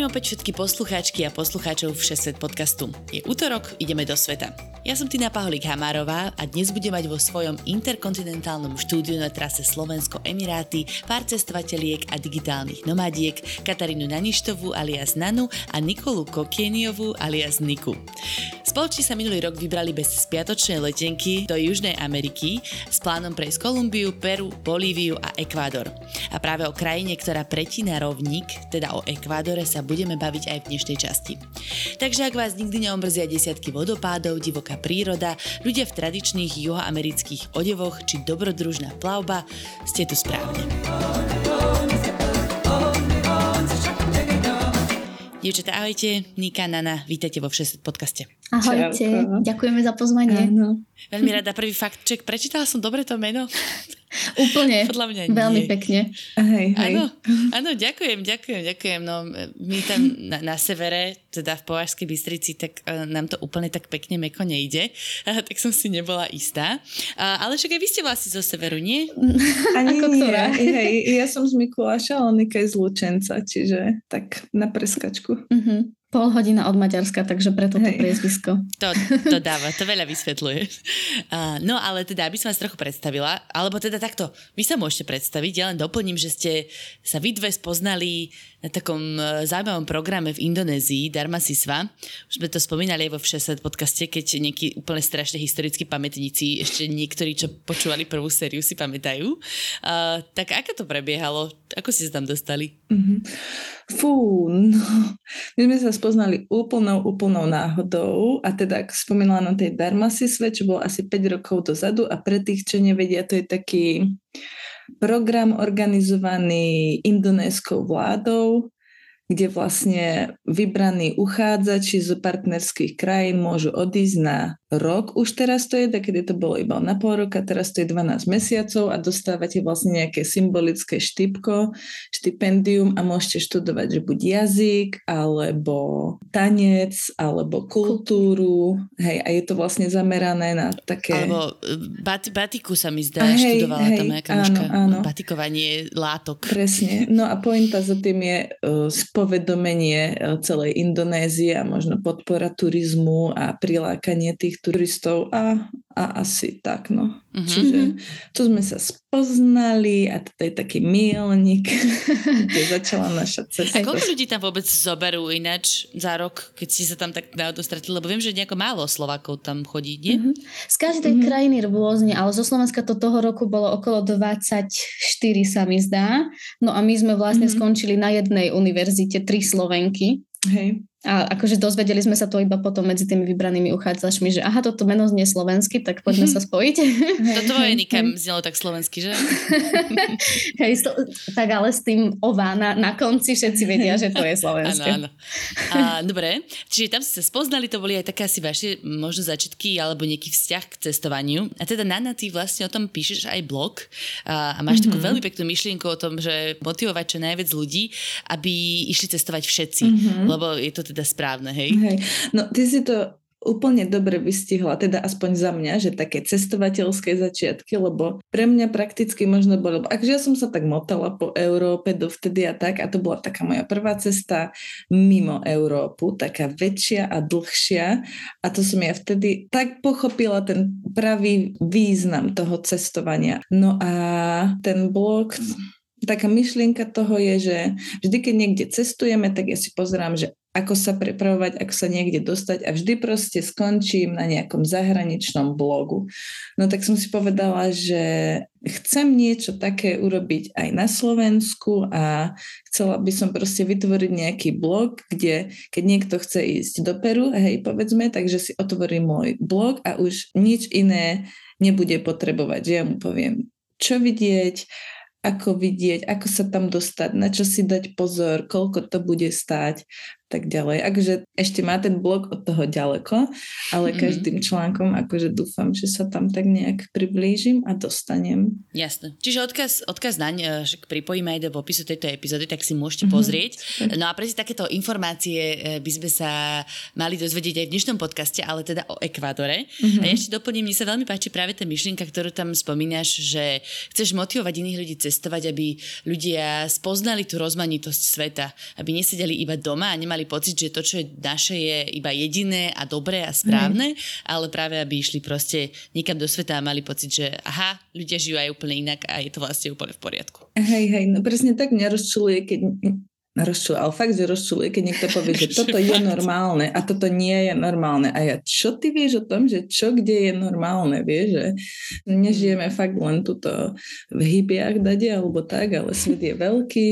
Zdravím opäť všetky poslucháčky a poslucháčov Všesvet podcastu. Je útorok, ideme do sveta. Ja som Tina Paholík Hamárová a dnes budem mať vo svojom interkontinentálnom štúdiu na trase Slovensko-Emiráty pár cestovateľiek a digitálnych nomádiek Katarínu Naništovú alias Nanu a Nikolu Kokieniovú alias Niku. Spoločne sa minulý rok vybrali bez spiatočnej letenky do Južnej Ameriky s plánom prejsť Kolumbiu, Peru, Bolíviu a Ekvádor. A práve o krajine, ktorá pretína rovník, teda o Ekvádore, sa budeme baviť aj v dnešnej časti. Takže ak vás nikdy neomrzia desiatky vodopádov, divoká príroda, ľudia v tradičných juhoamerických odevoch či dobrodružná plavba, ste tu správne. Dievčatá, ahojte. Nika, Nana, vítajte vo Všeset podcaste. Ahojte, Čauko. ďakujeme za pozvanie. Áno. Veľmi rada, prvý fakt check. Prečítala som dobre to meno? Úplne. Podľa mňa Veľmi nie. pekne. Hej, hej. Áno, áno, ďakujem, ďakujem, ďakujem. No, my tam na, na severe, teda v Považskej Bystrici, tak uh, nám to úplne tak pekne meko nejde, uh, tak som si nebola istá. Uh, ale však aj vy ste vlastne zo severu, nie? Ani Ako nie. ktorá? Hej, ja som z Mikuláša, ale Nika je z Lučenca, čiže tak na preskačku. Mhm. Pol hodina od Maďarska, takže preto to Hej. priezvisko. To, to dáva, to veľa vysvetľuje. Uh, no ale teda, aby som vás trochu predstavila, alebo teda takto, vy sa môžete predstaviť, ja len doplním, že ste sa vy dve spoznali na takom eh, zaujímavom programe v Indonézii, Dharma Sisva. Už sme to spomínali aj vo Všeset podcaste, keď nejakí úplne strašne historickí pamätníci, ešte niektorí, čo počúvali prvú sériu, si pamätajú. Uh, tak ako to prebiehalo? Ako ste sa tam dostali? Mhm. Fú, no. My sme sa spoznali úplnou, úplnou náhodou a teda, ako spomínala na tej Dharmasisve, čo bolo asi 5 rokov dozadu a pre tých, čo nevedia, to je taký program organizovaný indonéskou vládou, kde vlastne vybraní uchádzači z partnerských krajín môžu odísť na rok. Už teraz to je, kedy to bolo iba na pol roka, teraz to je 12 mesiacov a dostávate vlastne nejaké symbolické štipko, štipendium a môžete študovať, že buď jazyk, alebo tanec, alebo kultúru. Hej, a je to vlastne zamerané na také... Alebo eh, bat, batiku sa mi zdá, A hej, študovala hej, tam nejaká áno, mužka. áno. Batikovanie látok. Presne. No a pointa za tým je uh, spovedomenie uh, celej Indonézie a možno podpora turizmu a prilákanie tých turistov a, a asi tak, no. Mhm. Čiže tu sme sa spoznali a to je taký milník, kde začala naša cesta. A koľko ľudí tam vôbec zoberú ináč za rok, keď ste sa tam tak náhodou stretli? Lebo viem, že nejako málo Slovákov tam chodí, nie? Mhm. Z každej Mhm. krajiny rôzne, ale zo Slovenska to toho roku bolo okolo 24 sa mi zdá. No a my sme vlastne Mhm. skončili na jednej univerzite, tri Slovenky. Hej. A akože dozvedeli sme sa to iba potom medzi tými vybranými uchádzačmi, že aha, toto meno znie slovensky, tak poďme sa spojiť. To tvoje hej, Nika hej. znelo tak slovensky, že? Hej, so, tak ale s tým ová na, na konci všetci vedia, že to je Áno, slovenské. áno. A, dobre, čiže tam ste sa spoznali, to boli aj také asi vaše možno začiatky alebo nejaký vzťah k cestovaniu. A teda Nana, ty vlastne o tom píšeš aj blog a, a máš mm-hmm. takú veľmi peknú myšlienku o tom, že motivovať čo najviac ľudí, aby išli cestovať všetci, mm-hmm. lebo je to teda správne, hej? Hej. No ty si to úplne dobre vystihla, teda aspoň za mňa, že také cestovateľské začiatky, lebo pre mňa prakticky možno bolo, akže ja som sa tak motala po Európe dovtedy a tak a to bola taká moja prvá cesta mimo Európu, taká väčšia a dlhšia a to som ja vtedy tak pochopila ten pravý význam toho cestovania. No a ten blog taká myšlienka toho je, že vždy, keď niekde cestujeme, tak ja si pozerám, že ako sa prepravovať, ako sa niekde dostať a vždy proste skončím na nejakom zahraničnom blogu. No tak som si povedala, že chcem niečo také urobiť aj na Slovensku a chcela by som proste vytvoriť nejaký blog, kde keď niekto chce ísť do Peru, hej, povedzme, takže si otvorí môj blog a už nič iné nebude potrebovať, že ja mu poviem, čo vidieť, ako vidieť, ako sa tam dostať, na čo si dať pozor, koľko to bude stáť tak ďalej. Akože ešte má ten blok od toho ďaleko, ale mm-hmm. každým článkom akože dúfam, že sa tam tak nejak priblížim a dostanem. Jasné. Čiže odkaz, odkaz naň, e, však pripojíme aj do popisu tejto epizódy, tak si môžete mm-hmm. pozrieť. No a presne takéto informácie e, by sme sa mali dozvedieť aj v dnešnom podcaste, ale teda o Ekvádore. Mm-hmm. A ja ešte doplním, mi sa veľmi páči práve tá myšlienka, ktorú tam spomínaš, že chceš motivovať iných ľudí cestovať, aby ľudia spoznali tú rozmanitosť sveta, aby nesedeli iba doma a nemali mali pocit, že to, čo je naše, je iba jediné a dobré a správne, mm. ale práve aby išli proste niekam do sveta a mali pocit, že aha, ľudia žijú aj úplne inak a je to vlastne úplne v poriadku. Hej, hej, no presne tak mňa rozčuluje, keď rozčul, ale fakt, že rozčuluje, keď niekto povie, že toto je normálne a toto nie je normálne. A ja, čo ty vieš o tom, že čo kde je normálne, vieš, že nežijeme fakt len tuto v hybiach dade alebo tak, ale svet je veľký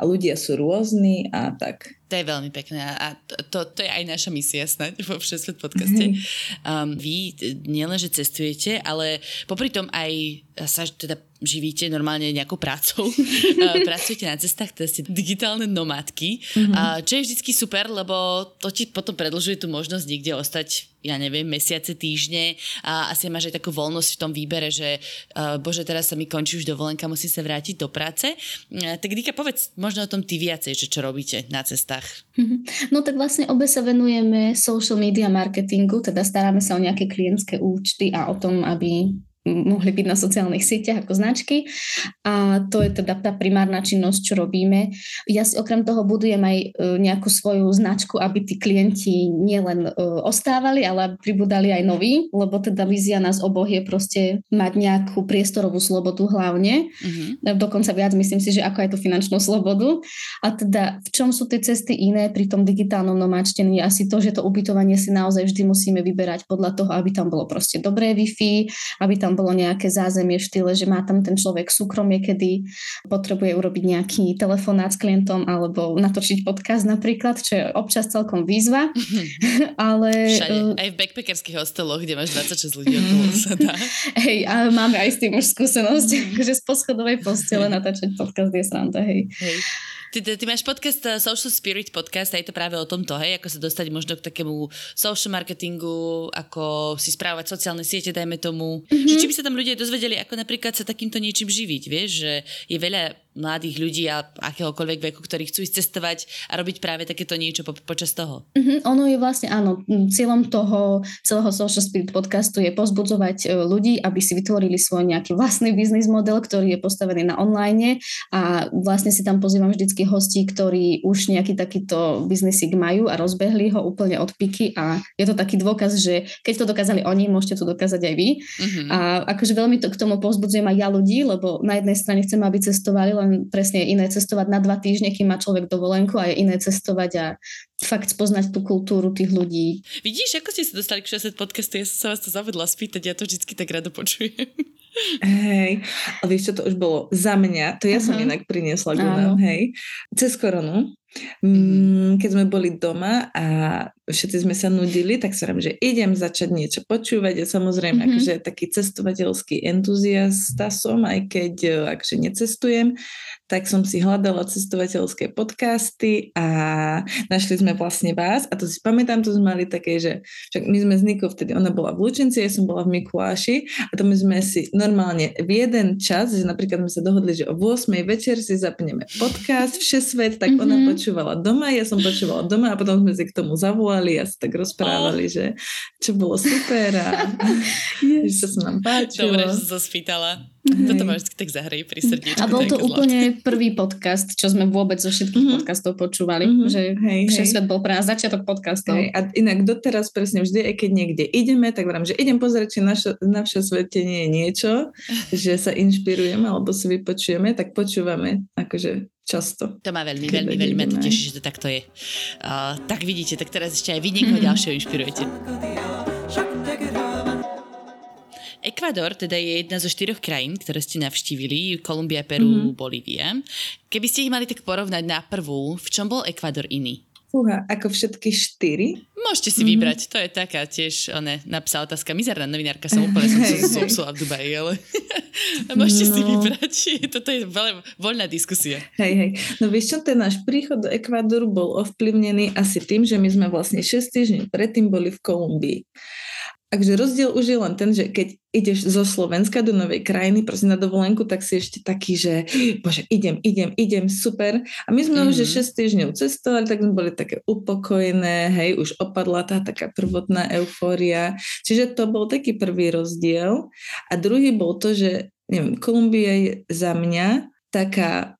a ľudia sú rôzni a tak. To je veľmi pekné a to, to je aj naša misia snáď vo Všesvet podcaste. Um, vy nielenže cestujete, ale popri tom aj sa teda živíte normálne nejakou prácou, pracujete na cestách, teda ste digitálne nomádky, mm-hmm. a čo je vždycky super, lebo to ti potom predlžuje tú možnosť niekde ostať, ja neviem, mesiace, týždne a asi máš aj takú voľnosť v tom výbere, že uh, bože, teraz sa mi končí už dovolenka, musím sa vrátiť do práce. Uh, tak Dika, povedz možno o tom ty viacej, že čo robíte na cestách. Mm-hmm. No tak vlastne obe sa venujeme social media marketingu, teda staráme sa o nejaké klientské účty a o tom, aby mohli byť na sociálnych sieťach ako značky a to je teda tá primárna činnosť, čo robíme. Ja si okrem toho budujem aj e, nejakú svoju značku, aby tí klienti nielen e, ostávali, ale pribudali aj noví, lebo teda vízia nás oboch je proste mať nejakú priestorovú slobodu hlavne, uh-huh. dokonca viac myslím si, že ako aj tú finančnú slobodu. A teda v čom sú tie cesty iné pri tom digitálnom nomáčtení? Asi to, že to ubytovanie si naozaj vždy musíme vyberať podľa toho, aby tam bolo proste dobré Wi-Fi, aby tam bolo nejaké zázemie v štýle, že má tam ten človek súkromie, kedy potrebuje urobiť nejaký telefonát s klientom alebo natočiť podcast napríklad, čo je občas celkom výzva. ale... Všade, uh, aj v backpackerských hosteloch, kde máš 26 ľudí okolo sa dá. Hej, a máme aj s tým už skúsenosť, že z poschodovej postele natáčať podcast je sranda, hej. hej. Ty, ty, ty máš podcast uh, Social Spirit podcast a je to práve o tomto, hej, ako sa dostať možno k takému social marketingu, ako si správať sociálne siete, dajme tomu. Mm-hmm. Že či by sa tam ľudia dozvedeli, ako napríklad sa takýmto niečím živiť, vieš, že je veľa mladých ľudí a akéhokoľvek veku, ktorí chcú ísť cestovať a robiť práve takéto niečo po, počas toho. Mm-hmm, ono je vlastne, áno, cieľom toho celého Social Spirit podcastu je pozbudzovať e, ľudí, aby si vytvorili svoj nejaký vlastný biznis model, ktorý je postavený na online a vlastne si tam pozývam vždycky hostí, ktorí už nejaký takýto biznisík majú a rozbehli ho úplne od piky a je to taký dôkaz, že keď to dokázali oni, môžete to dokázať aj vy. Mm-hmm. A akože veľmi to k tomu pozbudzujem aj ja ľudí, lebo na jednej strane chcem, aby cestovali, len presne je iné cestovať na dva týždne, kým má človek dovolenku a je iné cestovať a fakt spoznať tú kultúru tých ľudí. Vidíš, ako ste sa dostali k 60 podcastu? Ja som sa vás to zavedla spýtať, ja to vždy tak rado počujem. Hej, ale vieš čo, to už bolo za mňa, to ja uh-huh. som inak priniesla k nám, hej. Cez koronu, keď sme boli doma a všetci sme sa nudili, tak sa rám, že idem začať niečo počúvať a samozrejme, mm-hmm. akože taký cestovateľský entuziasta som, aj keď akože necestujem, tak som si hľadala cestovateľské podcasty a našli sme vlastne vás a to si pamätám, to sme mali také, že však my sme s Nikou vtedy, ona bola v Lučenci, ja som bola v Mikuláši a to my sme si normálne v jeden čas, že napríklad sme sa dohodli, že o 8 večer si zapneme podcast Všesvet, tak mm-hmm. ona mhm. počúvala doma, ja som počúvala doma a potom sme si k tomu zavolali a sa tak rozprávali, oh. že čo bolo super a yes. že sa nám páčilo. Dobre, že sa spýtala. Hej. Toto máš tak zahrej pri srdiečku. A bol to úplne prvý podcast, čo sme vôbec zo všetkých mm-hmm. podcastov počúvali. Mm-hmm. Že hej, hej. svet bol pre nás začiatok podcastov. Hej. A inak doteraz presne vždy, aj keď niekde ideme, tak vrám, že idem pozrieť, či naša, na svete nie je niečo, že sa inšpirujeme alebo si vypočujeme, tak počúvame akože často. To má veľmi, veľmi, veľmi ma to teší, že to takto je. Uh, tak vidíte, tak teraz ešte aj vy niekoho mm-hmm. ďalšieho inšpirujete. Ekvador teda je jedna zo štyroch krajín, ktoré ste navštívili, Kolumbia, Peru, mm-hmm. Bolívia. Keby ste ich mali tak porovnať na prvú, v čom bol Ekvador iný? Fúha, ako všetky štyri? Môžete si mm-hmm. vybrať, to je taká tiež, one, napísala otázka, mizerná novinárka som úplne som sa zopsula v Dubaji, ale môžete no. si vybrať, toto je veľmi voľná diskusia. Hej, hej, no vieš čo, ten náš príchod do Ekvádoru bol ovplyvnený asi tým, že my sme vlastne 6 týždňov predtým boli v Kolumbii. Takže rozdiel už je len ten, že keď ideš zo Slovenska do novej krajiny, proste na dovolenku, tak si ešte taký, že bože, idem, idem, idem, super. A my sme mm-hmm. už 6 mhm. týždňov cestovali, tak sme boli také upokojené, hej, už opadla tá taká prvotná eufória. Čiže to bol taký prvý rozdiel. A druhý bol to, že neviem, Kolumbia je za mňa taká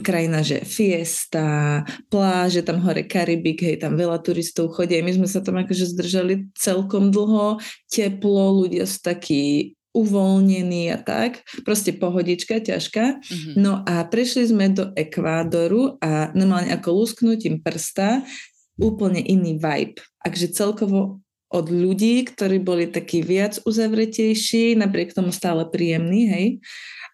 krajina, že fiesta, pláže, tam hore Karibik, hej, tam veľa turistov chodí. My sme sa tam akože zdržali celkom dlho, teplo, ľudia sú takí uvoľnení a tak. Proste pohodička, ťažká. Mm-hmm. No a prešli sme do Ekvádoru a normálne ako lusknutím prsta úplne iný vibe. Takže celkovo od ľudí, ktorí boli takí viac uzavretejší, napriek tomu stále príjemní, hej,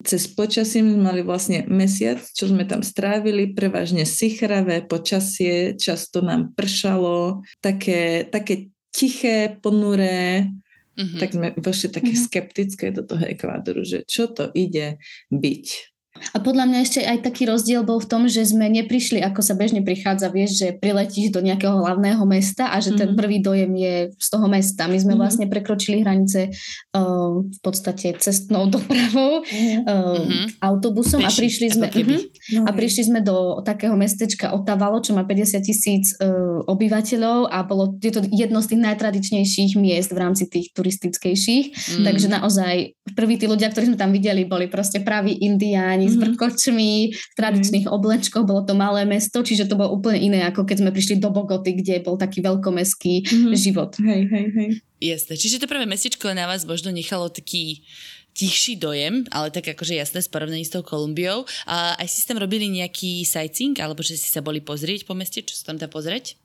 cez počasie sme mali vlastne mesiac, čo sme tam strávili, prevažne sichravé počasie, často nám pršalo, také, také tiché, ponuré, mm-hmm. tak sme vošli také mm-hmm. skeptické do toho Ekvádoru, že čo to ide byť. A podľa mňa ešte aj taký rozdiel bol v tom, že sme neprišli, ako sa bežne prichádza, vieš, že priletíš do nejakého hlavného mesta a že mm-hmm. ten mhm. prvý dojem je z toho mesta. My sme mm-hmm. vlastne prekročili hranice uh, v podstate cestnou dopravou, uh, autobusom Peši, a prišli sme uh-huh, no, a prišli sme do takého mestečka Otavalo, čo má 50 tisíc uh, obyvateľov a bolo je to jedno z tých najtradičnejších miest v rámci tých turistickejších. Mm. Takže naozaj prví tí ľudia, ktorí sme tam videli, boli proste praví indiáni s vrkočmi, v tradičných mm. oblečkoch, bolo to malé mesto, čiže to bolo úplne iné, ako keď sme prišli do Bogoty, kde bol taký veľkomeský mm. život. Hej, hej, hej. Jasné, čiže to prvé mestečko na vás možno nechalo taký tichší dojem, ale tak akože jasné, s porovnaní s tou Kolumbiou. A aj si tam robili nejaký sightseeing, alebo že si sa boli pozrieť po meste, čo sa tam dá pozrieť?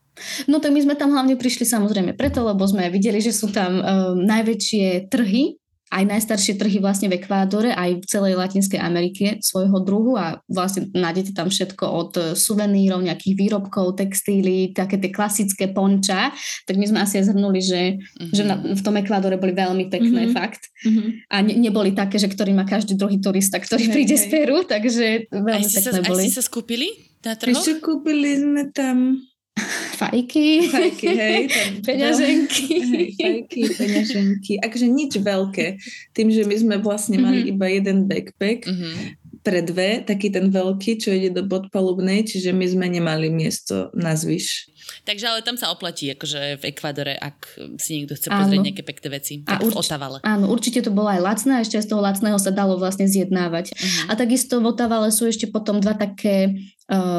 No tak my sme tam hlavne prišli samozrejme preto, lebo sme videli, že sú tam um, najväčšie trhy aj najstaršie trhy vlastne v Ekvádore, aj v celej Latinskej Amerike svojho druhu a vlastne nájdete tam všetko od suvenírov, nejakých výrobkov, textíly, také tie klasické ponča, tak my sme asi aj zhrnuli, že, mm-hmm. že na, v tom Ekvádore boli veľmi pekné, mm-hmm. fakt. Mm-hmm. A ne, neboli také, že ktorý má každý druhý turista, ktorý okay. príde z Peru, takže veľmi aj pekné sa, boli. Aj si sa skúpili na trhoch? Ešte kúpili sme tam Fajky. Fajky, hej. peňaženky. Hej, fajky, peňaženky. Akže nič veľké. Tým, že my sme vlastne mali mm-hmm. iba jeden backpack mm-hmm. pre dve, taký ten veľký, čo ide do podpalubnej, čiže my sme nemali miesto na zvyš. Takže ale tam sa oplatí, akože v Ekvadore, ak si niekto chce pozrieť áno. nejaké pekné veci. Tak a urč- v Otavale. Áno, určite to bolo aj lacné a ešte z toho lacného sa dalo vlastne zjednávať. Uh-huh. A takisto v Otavale sú ešte potom dva také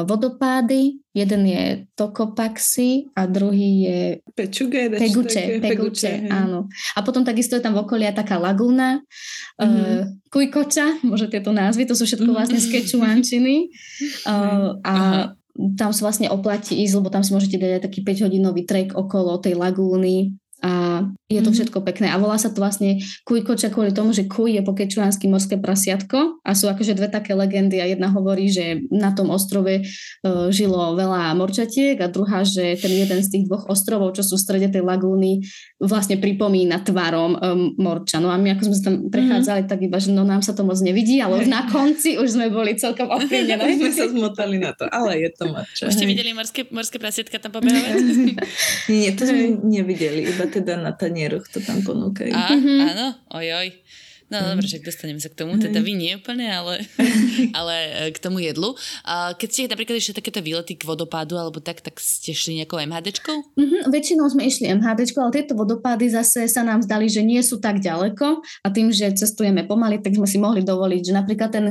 vodopády. Jeden je Tokopaxi a druhý je Pečuge, Peguče, Peguče, Peguče áno. A potom takisto je tam v okolí taká lagúna, uh-huh. uh, Kujkoča, môže tieto názvy, to sú všetko vlastne z kečuančiny. Uh, a uh-huh tam sa vlastne oplatí ísť, lebo tam si môžete dať aj taký 5-hodinový trek okolo tej lagúny a je to mhm. všetko pekné. A volá sa to vlastne Kujkoča kvôli tomu, že kuj je po kečuánsky morské prasiatko a sú akože dve také legendy a jedna hovorí, že na tom ostrove uh, žilo veľa morčatiek a druhá, že ten jeden z tých dvoch ostrovov, čo sú v strede tej lagúny, vlastne pripomína tvarom um, morča. No a my ako sme sa tam mhm. prechádzali, mm. tak iba, že no nám sa to moc nevidí, ale už na konci už sme boli celkom ovplyvnené. sme sa zmotali na to, ale je to morča. Už ste videli morské, morské prasiatka tam pobehovať? Nie, to sme nevideli, iba teda na tanieroch to tam ponúkajú. A, mm-hmm. Áno, ojoj. No mm. dobre, však dostaneme sa k tomu, teda vy nie úplne, ale, ale e, k tomu jedlu. Keď ste napríklad ešte takéto výlety k vodopádu alebo tak, tak ste šli nejakou MHDčkou? Mm-hmm, väčšinou sme išli MHDčkou, ale tieto vodopády zase sa nám zdali, že nie sú tak ďaleko a tým, že cestujeme pomaly, tak sme si mohli dovoliť, že napríklad ten,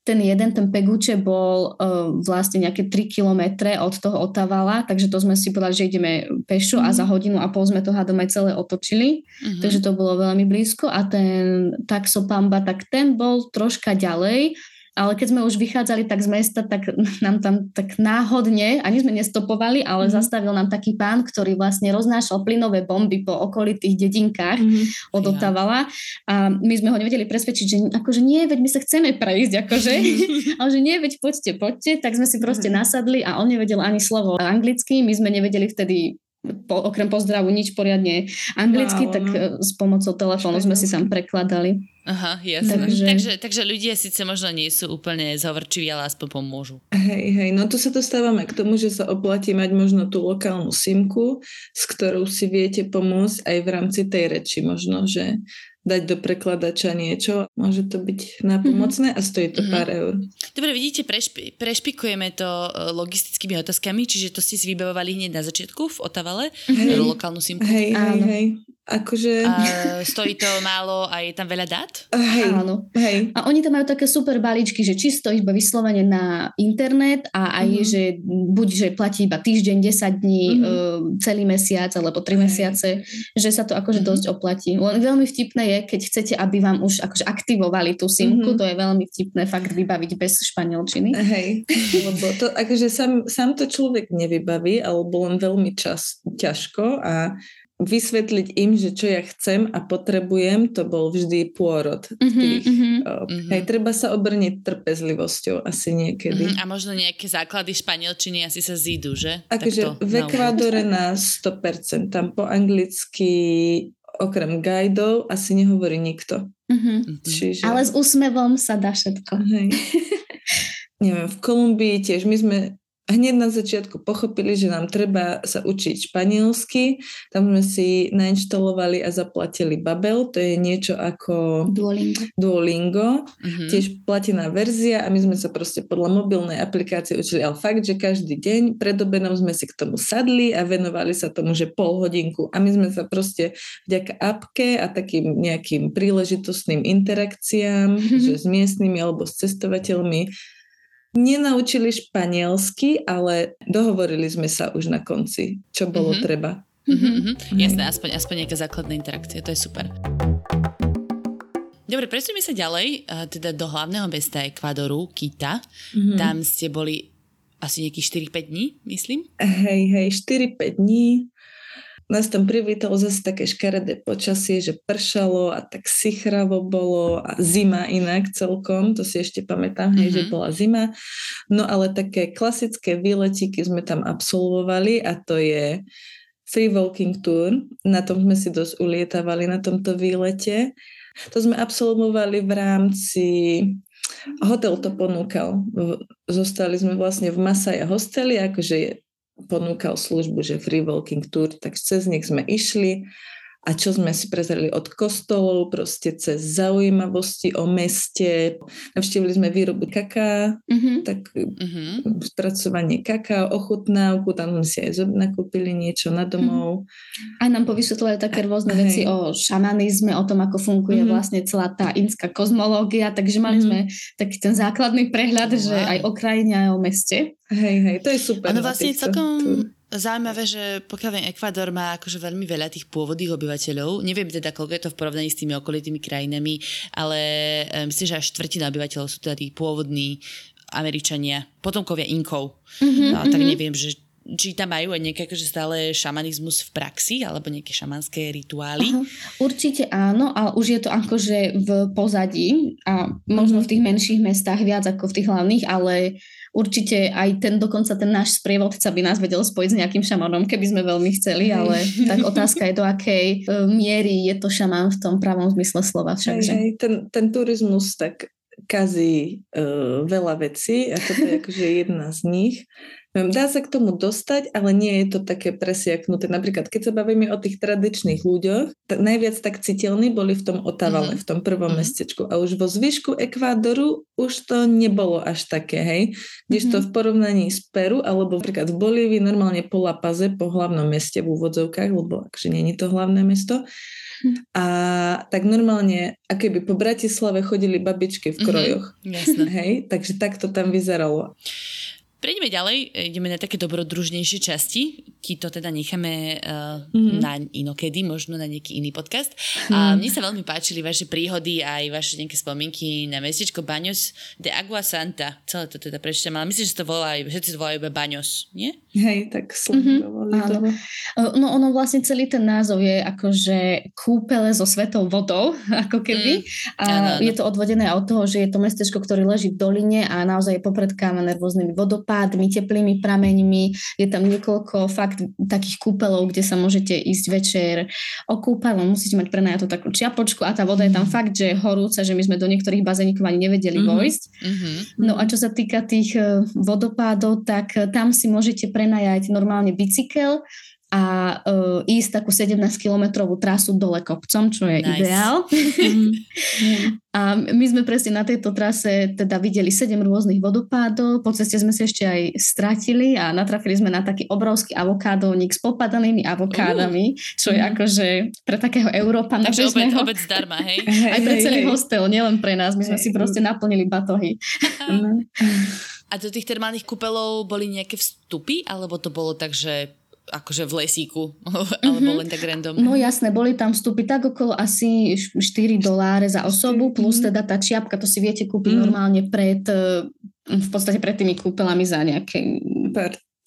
ten jeden, ten Peguče bol uh, vlastne nejaké 3 kilometre od toho Otavala, takže to sme si povedali, že ideme pešo mm-hmm. a za mhm. hodinu a pol sme to hádom aj celé otočili, mm-hmm. takže to bolo veľmi blízko a ten, tá Taxopamba, tak ten bol troška ďalej, ale keď sme už vychádzali tak z mesta, tak nám tam tak náhodne, ani sme nestopovali, ale mm. zastavil nám taký pán, ktorý vlastne roznášal plynové bomby po okolitých dedinkách mm. od Otavala a my sme ho nevedeli presvedčiť, že akože nie, veď my sa chceme prejsť, akože, ale že nie, veď poďte, poďte, tak sme si proste mm. nasadli a on nevedel ani slovo anglicky, my sme nevedeli vtedy po, okrem pozdravu nič poriadne anglicky, Wow, tak no. e, s pomocou telefónu sme si sam prekladali. Aha, jasné. Takže... Takže- Takže, ľudia síce možno nie sú úplne zhovorčiví, ale aspoň pomôžu. Hej, hej, no tu sa dostávame k tomu, že sa oplatí mať možno tú lokálnu simku, s ktorou si viete pomôcť aj v rámci tej reči možno, že dať do prekladača niečo, môže to byť nápomocné a stojí to Mhm. pár eur. Dobre, vidíte, prešpi- prešpikujeme to e, logistickými otázkami, čiže to ste si vybavovali hneď na začiatku v Otavale, Hej. lokálnu simku. Hej, hej, Áno. hej. Akože... A stojí to málo a je tam veľa dát? Hej, Áno. hej. A oni tam majú také super balíčky, že čisto iba vyslovene na internet a aj, Mhm. že buď, že platí iba týždeň, 10 dní, Mhm. e, celý mesiac alebo 3 Hej. mesiace, že sa to akože Mhm. dosť oplatí. Veľmi vtipné je, keď chcete, aby vám už akože aktivovali tú simku, Mhm. to je veľmi vtipné fakt vybaviť bez španielčiny. Hej, lebo to, akože sám, sám to človek nevybaví, alebo len veľmi čas, ťažko a vysvetliť im, že čo ja chcem a potrebujem, to bol vždy pôrod. Mhm, Tých, mhm. uh, Mhm. Hej, treba sa obrniť trpezlivosťou asi niekedy. Mhm, A možno nejaké základy španielčiny asi sa zídu, že? Akože v. Ekvádore na 100%, tam po anglicky okrem guidov asi nehovorí nikto. Mhm. Mhm. Čiže... Ale s úsmevom sa dá všetko. Hej. Neviem, v Kolumbii tiež my sme hneď na začiatku pochopili, že nám treba sa učiť španielsky. Tam sme si nainštalovali a zaplatili Babel, to je niečo ako Duolingo. Duolingo, Mhm. tiež platená verzia a my sme sa proste podľa mobilnej aplikácie učili, ale fakt, že každý deň pred obedom sme si k tomu sadli a venovali sa tomu, že pol hodinku a my sme sa proste vďaka apke a takým nejakým príležitostným interakciám, že s miestnymi alebo s cestovateľmi nenaučili španielsky, ale dohovorili sme sa už na konci, čo bolo Mhm. treba. Mhm, mhm. Hej. Jasné, aspoň, aspoň nejaká základná interakcia, to je super. Dobre, presuňme sa ďalej, teda do hlavného mesta Ekvádoru, Kita. Mhm. Tam ste boli asi nejakých 4-5 dní, myslím. Hej, hej, 4-5 dní. Nás tam privítalo zase také škaredé počasie, že pršalo a tak sichravo bolo a zima inak celkom, to si ešte pamätám, hej, že Mhm. bola zima. No ale také klasické výletíky sme tam absolvovali a to je free walking tour. Na tom sme si dosť ulietávali na tomto výlete. To sme absolvovali v rámci Hotel to ponúkal. Zostali sme vlastne v Masaja hosteli, akože je ponúkal službu, že free walking tour, tak cez nich sme išli a čo sme si prezreli od kostolov, proste cez zaujímavosti o meste. Navštívili sme výrobu kaká, Mhm. tak Mhm. spracovanie kaká, ochutnávku, tam sme si aj nakúpili niečo na domov. Aj nám povysvetľovali také rôzne Hej. veci o šamanizme, o tom, ako funguje Mhm. vlastne celá tá inská kozmológia, takže mali Mhm. sme taký ten základný prehľad, že Wow. aj o krajine, aj o meste. Hej, hej, to je super. Ono vlastne týchto celkom túr. Zaujímavé, že pokiaľ viem, Ekvádor má akože veľmi veľa tých pôvodných obyvateľov. Neviem teda, koľko je to v porovnaní s tými okolitými krajinami, ale e, myslím, že až štvrtina obyvateľov sú teda tí pôvodní Američania, potomkovia Inkov. Mhm, No, tak mhm. neviem, že či tam majú aj nejaký akože stále šamanizmus v praxi, alebo nejaké šamanské rituály. Aha, určite áno, ale už je to akože v pozadí a možno v tých menších mestách viac ako v tých hlavných, ale určite aj ten, dokonca ten náš sprievodca by nás vedel spojiť s nejakým šamanom, keby sme veľmi chceli, Hej. ale tak otázka je, do akej e, miery je to šaman v tom pravom zmysle slova Hej, všakže. hej, ten, ten turizmus tak kazí uh, veľa vecí a toto je akože jedna z nich. Neviem, Dá sa k tomu dostať, ale nie je to také presiaknuté. Napríklad, keď sa bavíme o tých tradičných ľuďoch, tak najviac tak citeľní boli v tom Otavale, Mhm. v tom prvom Mhm. mestečku. A už vo zvyšku Ekvádoru už to nebolo až také, hej. Kdežto Mhm. v porovnaní s Peru, alebo napríklad v Bolívii, normálne po La Paze, po hlavnom meste v úvodzovkách, lebo nie je to hlavné mesto, a tak normálne, ako by po Bratislave chodili babičky v Mhm. krojoch. Jasné. Hej, takže tak to tam vyzeralo. Prejdeme ďalej, ideme na také dobrodružnejšie časti. Ti to teda necháme uh, Mhm. na inokedy, možno na nejaký iný podcast. A Mhm. mne sa veľmi páčili vaše príhody a aj vaše nejaké spomienky na mestečko Baños de Agua Santa. Celé to teda prečítam, ale myslím, že to volá, všetci to volajú iba Baños, nie? Hej, tak Mhm, sledovali to. áno. No ono vlastne celý ten názov je akože kúpele so svetou vodou, ako keby. Mm, a ano, ano. je to odvodené od toho, že je to mestečko, ktoré leží v doline a naozaj je popredkávané rôznymi vodopádmi, teplými prameňmi. Je tam niekoľko fakt takých kúpelov, kde sa môžete ísť večer okúpať, musíte mať prenajatú takú čiapočku a tá voda je tam mhm. fakt, že je horúca, že my sme do niektorých bazénikov ani nevedeli mm-hmm. vojsť. Mm-hmm. No a čo sa týka tých eh, vodopádov, tak eh, tam si môžete prenajať normálne bicykel, a uh, ísť takú 17-kilometrovú trasu dole kopcom, čo je nice. ideál. a my sme presne na tejto trase teda videli 7 rôznych vodopádov, po ceste sme sa ešte aj stratili a natrafili sme na taký obrovský avokádovník s popadanými avokádami, uh. čo je akože pre takého Európana. Takže obec, obec zdarma, hej? Aj pre celý hostel, nielen pre nás, my sme si proste naplnili batohy. A do tých termálnych kúpelov boli nejaké vstupy, alebo to bolo tak, že akože v lesíku, alebo mm-hmm. len tak random. No jasné, boli tam vstupy tak okolo asi 4 doláre za osobu, plus mm-hmm. teda tá čiapka, to si viete kúpiť mm-hmm. normálne pred v podstate pred tými kúpelami za nejaké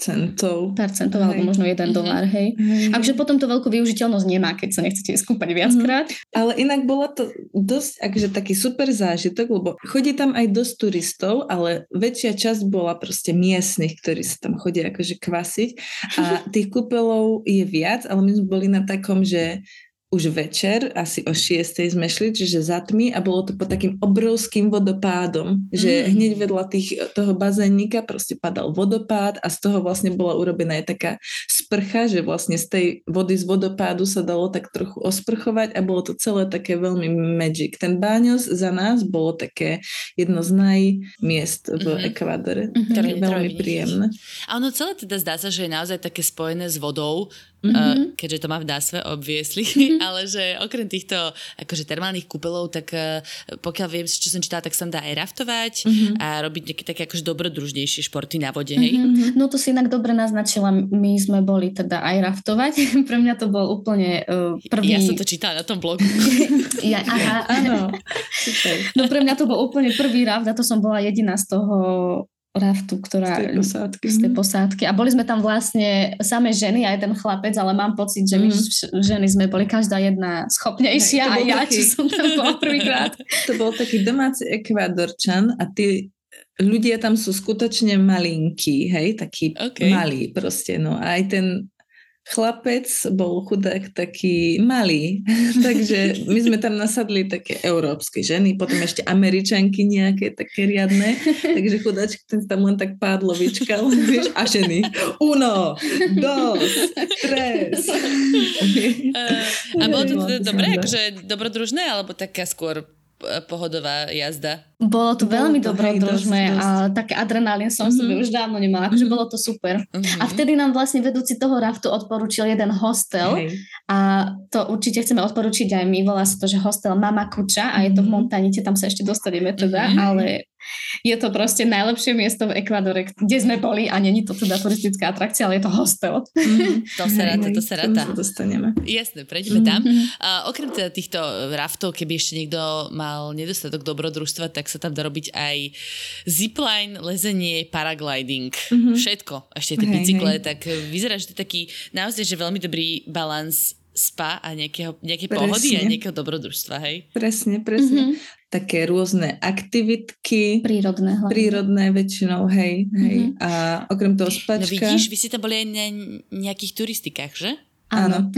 percentov. Percentov, alebo možno 1 mm-hmm. dolár, hej. hej. Takže potom to veľkú využiteľnosť nemá, keď sa nechcete skúpať viackrát. Mm-hmm. Ale inak bolo to dosť, akože taký super zážitok, lebo chodí tam aj dosť turistov, ale väčšia časť bola proste miestnych, ktorí sa tam chodia akože kvasiť a tých kúpelov je viac, ale my sme boli na takom, že už večer, asi o 6. sme šli, čiže za tmy a bolo to pod takým obrovským vodopádom, že mm. hneď vedľa tých, toho bazénika proste padal vodopád a z toho vlastne bola urobená aj taká sprcha, že vlastne z tej vody z vodopádu sa dalo tak trochu osprchovať a bolo to celé také veľmi magic. Ten báňos za nás bolo také jedno z najmiest v mm-hmm. Ekvádore. Mm-hmm. veľmi príjemné. A ono celé teda zdá sa, že je naozaj také spojené s vodou, mm-hmm. keďže to má v dásve, obviesli, mm-hmm. ale že okrem týchto akože termálnych kúpelov, tak uh, pokiaľ viem, čo som čítala, tak sa dá aj raftovať mm-hmm. a robiť nejaké také akože dobrodružnejšie športy na vode, hej? Mm-hmm. No to si inak dobre naznačila, my sme boli teda aj raftovať, pre mňa to bol úplne uh, prvý... Ja som to čítala na tom blogu. ja, aha, áno. no pre mňa to bol úplne prvý raft a to som bola jediná z toho raftu, ktorá... Z tej posádky. Z tej mhm. posádky. A boli sme tam vlastne samé ženy a jeden chlapec, ale mám pocit, že my mm. ženy sme boli každá jedna schopnejšia a ja, taký... čo som tam bola prvýkrát. to bol taký domáci ekvádorčan a tí ľudia tam sú skutočne malinkí, hej, takí okay. malí proste, no a aj ten chlapec bol chudák taký malý, takže my sme tam nasadli také európske ženy, potom ešte američanky nejaké také riadne, takže chudačky ten tam len tak pádlo vyčkal, vieš, a ženy. Uno, dos, tres. A bolo to teda dobré, akože dobrodružné, alebo taká skôr pohodová jazda? Bolo to bolo veľmi dobrodružné a také adrenalín som mm-hmm. sebe už dávno nemala, akože mm-hmm. bolo to super. Mm-hmm. A vtedy nám vlastne vedúci toho raftu odporúčil jeden hostel Hej. a to určite chceme odporučiť aj my, volá sa to, že hostel Mama Kuča a je to v mhm. Montanite, tam sa ešte dostaneme teda, mm-hmm. ale je to proste najlepšie miesto v Ekvádore, kde sme boli a není to teda turistická atrakcia, ale je to hostel. Mm-hmm. To sa ráta, to sa ráta. Sa dostaneme. Jasne, prejdeme tam. A okrem teda týchto raftov, keby ešte niekto mal nedostatok dobrodružstva, tak sa tam dá robiť aj zipline, lezenie, paragliding, mm-hmm. všetko. Ešte tie hej, bicykle, hej. tak vyzerá, že to je taký naozaj, že veľmi dobrý balans spa a nejakého, nejakej pohody a nejakého dobrodružstva, hej? Presne, presne. Mm-hmm. Také rôzne aktivitky. Prírodné hlavne. Prírodné väčšinou, hej, hej. Mm-hmm. A okrem toho spačka. No vidíš, vy ste tam boli aj na nejakých turistikách, že? Áno.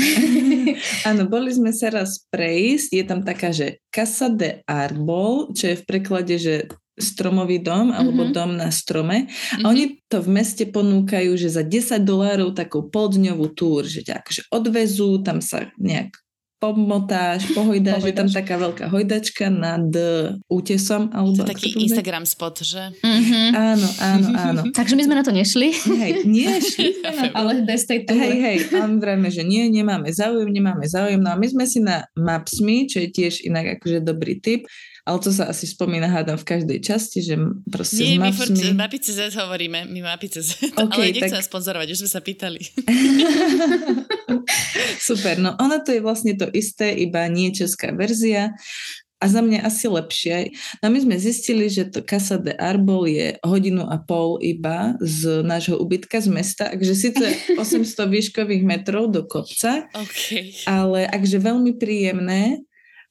Áno, boli sme sa raz prejsť. Je tam taká, že Casa de Arbol, čo je v preklade, že stromový dom alebo mm-hmm. dom na strome. Mm-hmm. A oni to v meste ponúkajú, že za 10 dolárov takú poldňovú túr, že ťa akože odvezú, tam sa nejak pomotáš, pohojdáš, je tam taká veľká hojdačka nad útesom. Alebo to je taký Instagram spot, že? Mm-hmm. Áno, áno, áno. Takže my sme na to nešli. Hej, nie, šli sme na to. Ale bez tej túry. Hej, hej, my vrajme, že nie, nemáme záujem, nemáme záujem. No a my sme si na Maps.me, čo je tiež inak akože dobrý tip, ale to sa asi spomína hádam v každej časti, že proste Nie, my furt Mapi.cz hovoríme, my Mapi.cz, okay, ale nechcem tak... sponzorovať, už sme sa pýtali. Super, no ono to je vlastne to isté, iba nie česká verzia a za mňa asi lepšie. No my sme zistili, že to Casa de Arbol je hodinu a pol iba z nášho ubytka z mesta, takže síce 800 výškových metrov do kopca, okay. ale akže veľmi príjemné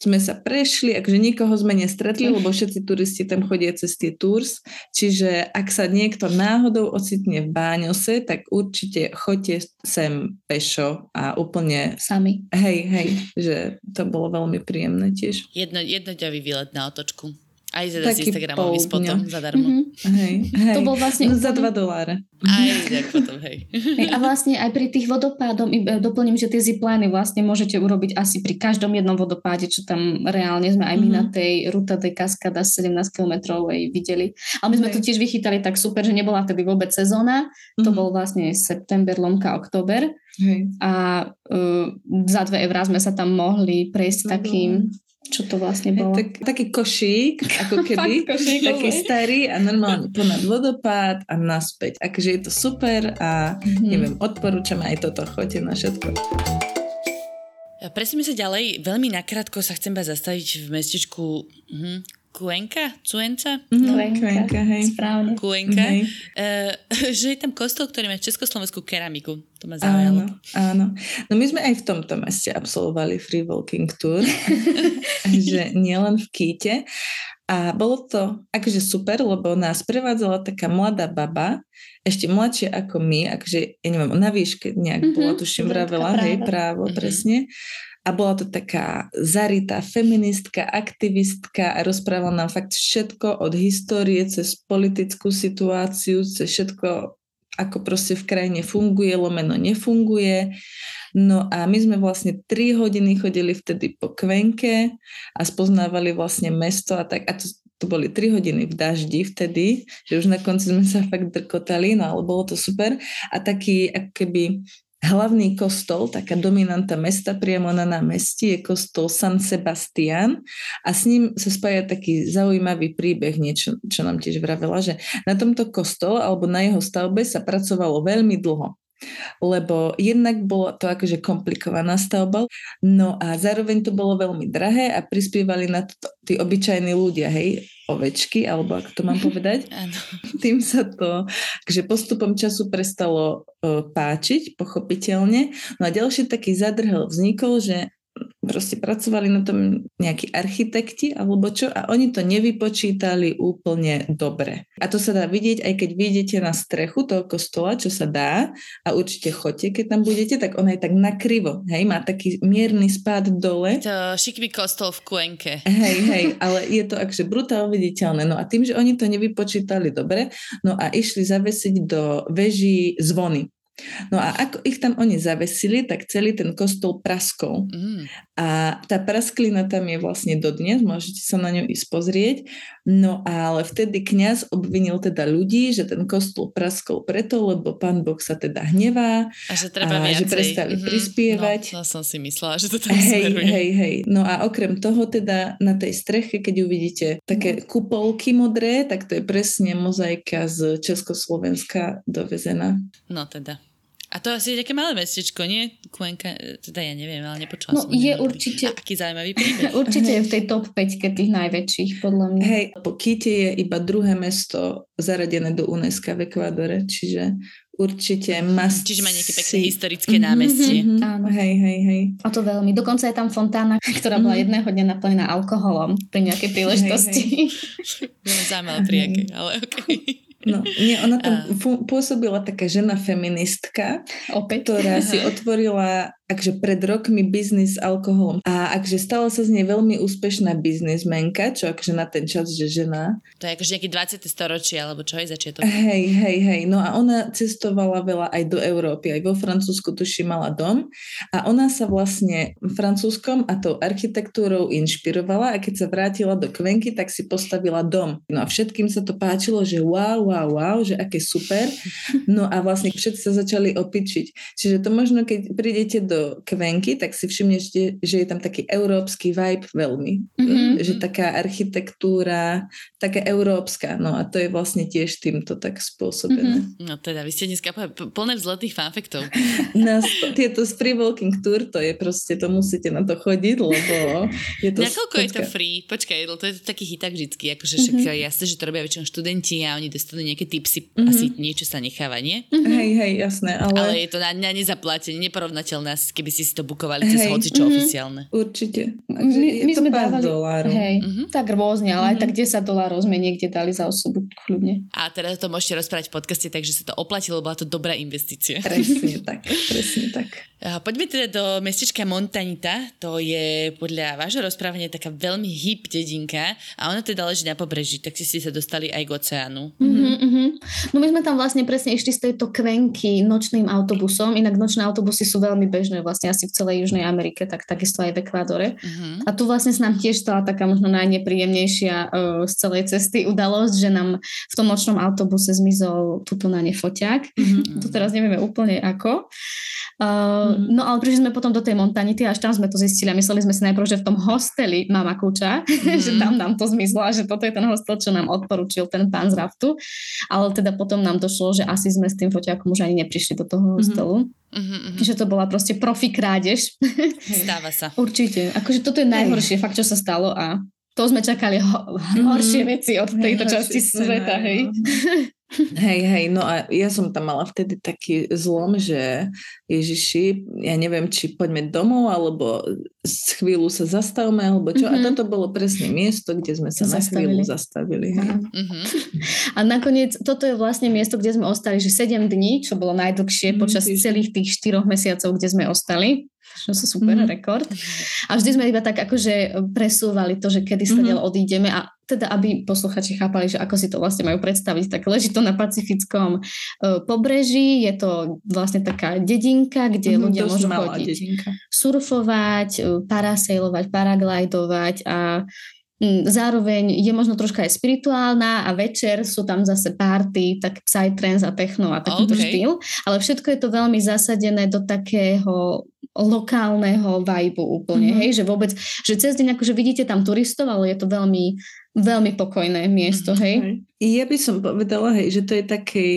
sme sa prešli, akže nikoho sme nestretli, lebo všetci turisti tam chodia cez tie tours, čiže ak sa niekto náhodou ocitne v Báňose, tak určite choďte sem pešo a úplne... Sami. Hej, hej, že to bolo veľmi príjemné tiež. Jedno, jednoďavý výlet na otočku. Aj teda Taký s Instagramovým spotom zadarmo. Mm-hmm. Hej, hej. To bol vlastne... No, za 2 doláre. Aj tak potom, hej. hej. A vlastne aj pri tých vodopádom, doplním, že tie ziplány vlastne môžete urobiť asi pri každom jednom vodopáde, čo tam reálne sme aj my mm-hmm. na tej Ruta de Cascada 17 km videli. Ale my sme hej. to tiež vychytali tak super, že nebola vtedy vôbec sezóna. Mm-hmm. To mhm. bol vlastne september, lomka, október. Hej. A uh, za 2 eurá sme sa tam mohli prejsť mm-hmm. takým čo to vlastne bolo? Tak, taký košík, ako keby, košík, taký starý a normálne ponad vodopád a naspäť. Akože je to super a mm-hmm. neviem, odporúčam aj toto, choďte na všetko. Presíme sa ďalej. Veľmi nakrátko sa chcem vás zastaviť v mestečku hm, Kuenka? Cuenca? No, Kuenka, hej. Správne. Kuenka. Hej. Uh, že je tam kostol, ktorý má československú keramiku. To ma zaujalo. Áno, áno. No my sme aj v tomto meste absolvovali free walking tour. že nielen v Kýte. A bolo to akože super, lebo nás prevádzala taká mladá baba, ešte mladšia ako my, akože, ja neviem, na výške nejak mm-hmm, bola, tuším, vravela, hej, právo, mm-hmm. presne a bola to taká zaritá feministka, aktivistka a rozprávala nám fakt všetko od histórie cez politickú situáciu, cez všetko, ako proste v krajine funguje, lomeno nefunguje. No a my sme vlastne 3 hodiny chodili vtedy po Kvenke a spoznávali vlastne mesto a tak. A to, to boli 3 hodiny v daždi vtedy, že už na konci sme sa fakt drkotali, no ale bolo to super. A taký ako keby Hlavný kostol, taká dominanta mesta priamo na námestí je kostol San Sebastian a s ním sa spája taký zaujímavý príbeh, niečo, čo nám tiež vravela, že na tomto kostole alebo na jeho stavbe sa pracovalo veľmi dlho lebo jednak bola to akože komplikovaná stavba, no a zároveň to bolo veľmi drahé a prispievali na to tí obyčajní ľudia, hej, ovečky, alebo ako to mám povedať. Tým sa to že postupom času prestalo uh, páčiť, pochopiteľne. No a ďalší taký zadrhel vznikol, že proste pracovali na tom nejakí architekti alebo čo a oni to nevypočítali úplne dobre. A to sa dá vidieť, aj keď vidíte na strechu toho kostola, čo sa dá a určite chodte, keď tam budete, tak ona je tak nakrivo, hej, má taký mierny spád dole. To šikvý kostol v Kuenke. Hej, hej, ale je to akže brutálne viditeľné. No a tým, že oni to nevypočítali dobre, no a išli zavesiť do veží zvony. No a ako ich tam oni zavesili, tak celý ten kostol praskol. Mm. A tá prasklina tam je vlastne dodnes, môžete sa na ňu ísť pozrieť. No ale vtedy kňaz obvinil teda ľudí, že ten kostol praskol preto, lebo pán Boh sa teda hnevá a že, treba a že prestali mm-hmm. prispievať. No, to som si myslela, že to tam hej, smeruje. Hej, hej. No a okrem toho teda na tej streche, keď uvidíte také no. kupolky modré, tak to je presne mozaika z Československa dovezená. No teda. A to asi je také malé mestečko, nie? Kuenka, teda ja neviem, ale nepočula no, som. je určite... A aký zaujímavý príbeh. určite je v tej top 5 tých najväčších, podľa mňa. Hej, po Kite je iba druhé mesto zaradené do UNESCO v Ekvádore, čiže určite must Čiže má nejaké pekné si... historické mm-hmm, námestie. Mm-hmm, áno. Hej, hej, hej. A to veľmi. Dokonca je tam fontána, ktorá bola mm-hmm. jedného dňa naplnená alkoholom pri nejakej príležitosti. Hej, hej. Zaujímavé pri ale okej. Okay. No, nie, ona tam a... pôsobila taká žena feministka, Opäť? ktorá si otvorila akže pred rokmi biznis s alkoholom. A akže stala sa z nej veľmi úspešná biznismenka, čo akže na ten čas, že žena. To je akože nejaký 20. storočie, alebo čo je začiatok? Hej, hej, hej. No a ona cestovala veľa aj do Európy, aj vo Francúzsku tuši mala dom. A ona sa vlastne francúzskom a tou architektúrou inšpirovala a keď sa vrátila do Kvenky, tak si postavila dom. No a všetkým sa to páčilo, že wow, wow, wow, že aké super. No a vlastne všetci sa začali opičiť. Čiže to možno, keď prídete do Kvenky, tak si všimnete, že je tam taký európsky vibe veľmi. Mm-hmm. Že taká architektúra, taká európska. No a to je vlastne tiež týmto tak spôsobené. Mm-hmm. No teda, vy ste dneska plné vzletných fanfektov. Na, tieto z Free Walking Tour, to je proste, to musíte na to chodiť, lebo je to... Nakoľko je to free? Počkaj, to je taký chyták vždycky, akože však mm-hmm. jasné, že to robia väčšinou študenti a oni dostanú nejaké tipsy, mm-hmm. asi niečo sa necháva, nie? Mm-hmm. Hej, hej, jasné, ale... Ale je to na, na nezaplatenie, neporovnateľné, keby ste si to bukovali cez hocičo mm-hmm. oficiálne. Určite. Takže my, my sme dávali, dolárov. Hej, mm-hmm. tak rôzne, ale mm-hmm. aj tak 10 dolárov sme niekde dali za osobu, kľudne. A teda to môžete rozprávať v podcaste, takže sa to oplatilo, bola to dobrá investícia. Presne tak, presne tak. Poďme teda do mestečka Montanita, to je podľa vášho rozprávania taká veľmi hip dedinka a ona teda leží na pobreží, tak si sa dostali aj k oceánu. Mm-hmm, mm-hmm. No my sme tam vlastne presne išli z tejto kvenky nočným autobusom, inak nočné autobusy sú veľmi bežné vlastne asi v celej Južnej Amerike, tak takisto aj v Ekvádore. Mm-hmm. A tu vlastne sa nám tiež stala taká možno najnepríjemnejšia uh, z celej cesty udalosť, že nám v tom nočnom autobuse zmizol tuto na ne foťák. Mm-hmm. To teraz nevieme úplne ako. Uh, mm. No ale prišli sme potom do tej Montanity a až tam sme to zistili a mysleli sme si najprv, že v tom hosteli Mama Kuča, mm. že tam nám to zmizlo a že toto je ten hostel, čo nám odporučil ten pán z Raftu. Ale teda potom nám došlo, že asi sme s tým foťákom už ani neprišli do toho hostelu. Mm-hmm. Že to bola proste profi krádež. Stáva sa. Určite. Akože toto je najhoršie fakt, čo sa stalo a to sme čakali ho- horšie mm-hmm. veci od tejto časti sveta, hej. Hej, hej, no a ja som tam mala vtedy taký zlom, že Ježiši, ja neviem, či poďme domov, alebo z chvíľu sa zastavme, alebo čo. Mm-hmm. A toto bolo presne miesto, kde sme sa zastavili. na chvíľu zastavili. Hej. Mm-hmm. A nakoniec, toto je vlastne miesto, kde sme ostali, že 7 dní, čo bolo najdlhšie mm-hmm. počas celých tých 4 mesiacov, kde sme ostali čo sú super mm-hmm. rekord. A vždy sme iba tak akože presúvali to, že kedy sa mm-hmm. odídeme a teda aby posluchači chápali, že ako si to vlastne majú predstaviť, tak leží to na pacifickom uh, pobreží, je to vlastne taká dedinka, kde mm-hmm, ľudia môžu chodiť dedinka. surfovať, uh, parasailovať, paraglidovať a mm, Zároveň je možno troška aj spirituálna a večer sú tam zase party, tak psytrance a techno a takýto okay. štýl. Ale všetko je to veľmi zasadené do takého lokálneho vibe úplne, mm-hmm. hej, že vôbec, že cez deň akože vidíte tam turistov, ale je to veľmi, veľmi pokojné miesto, hej. Ja by som povedala, hej, že to je taký,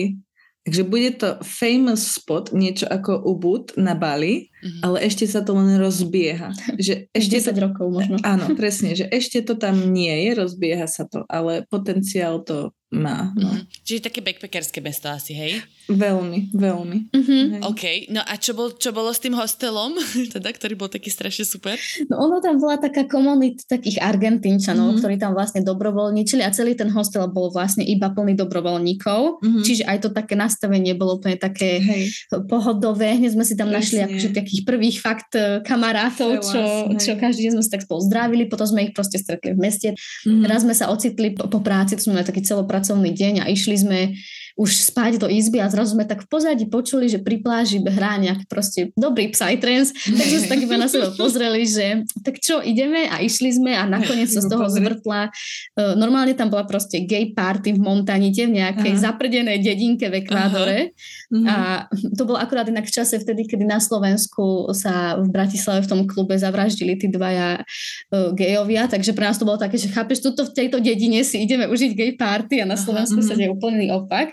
takže bude to famous spot, niečo ako Ubud na Bali, mm-hmm. ale ešte sa to len rozbieha. Že ešte 10 to, rokov možno. Áno, presne, že ešte to tam nie je, rozbieha sa to, ale potenciál to má. No. Mm-hmm. Čiže také backpackerské mesto asi, hej? Veľmi, veľmi. Mm-hmm. OK, no a čo, bol, čo bolo s tým hostelom, teda, ktorý bol taký strašne super? No ono tam bola taká komunita takých Argentínčanov, mm-hmm. ktorí tam vlastne dobrovoľničili a celý ten hostel bol vlastne iba plný dobrovoľníkov, mm-hmm. čiže aj to také nastavenie bolo úplne také hej. pohodové. Hneď sme si tam Presne. našli akože takých prvých fakt e, kamarátov, čo, čo každý deň sme sa tak spolu zdravili, potom sme ich proste stretli v meste. Mm-hmm. Raz sme sa ocitli po, po práci, to sme mali taký celopracovný deň a išli sme už spať do izby a zrazu sme tak v pozadí počuli, že pri pláži hrá nejaký proste dobrý psytrance, tak sme sa tak iba na seba pozreli, že tak čo, ideme a išli sme a nakoniec sa z toho zvrtla. Uh, normálne tam bola proste gay party v Montanite, v nejakej Aha. zaprdenej dedinke v Ekvádore Aha. a to bolo akurát inak v čase vtedy, kedy na Slovensku sa v Bratislave v tom klube zavraždili tí dvaja uh, gejovia, takže pre nás to bolo také, že chápeš, tuto v tejto dedine si ideme užiť gay party a na Slovensku Aha. sa mhm. deje úplný opak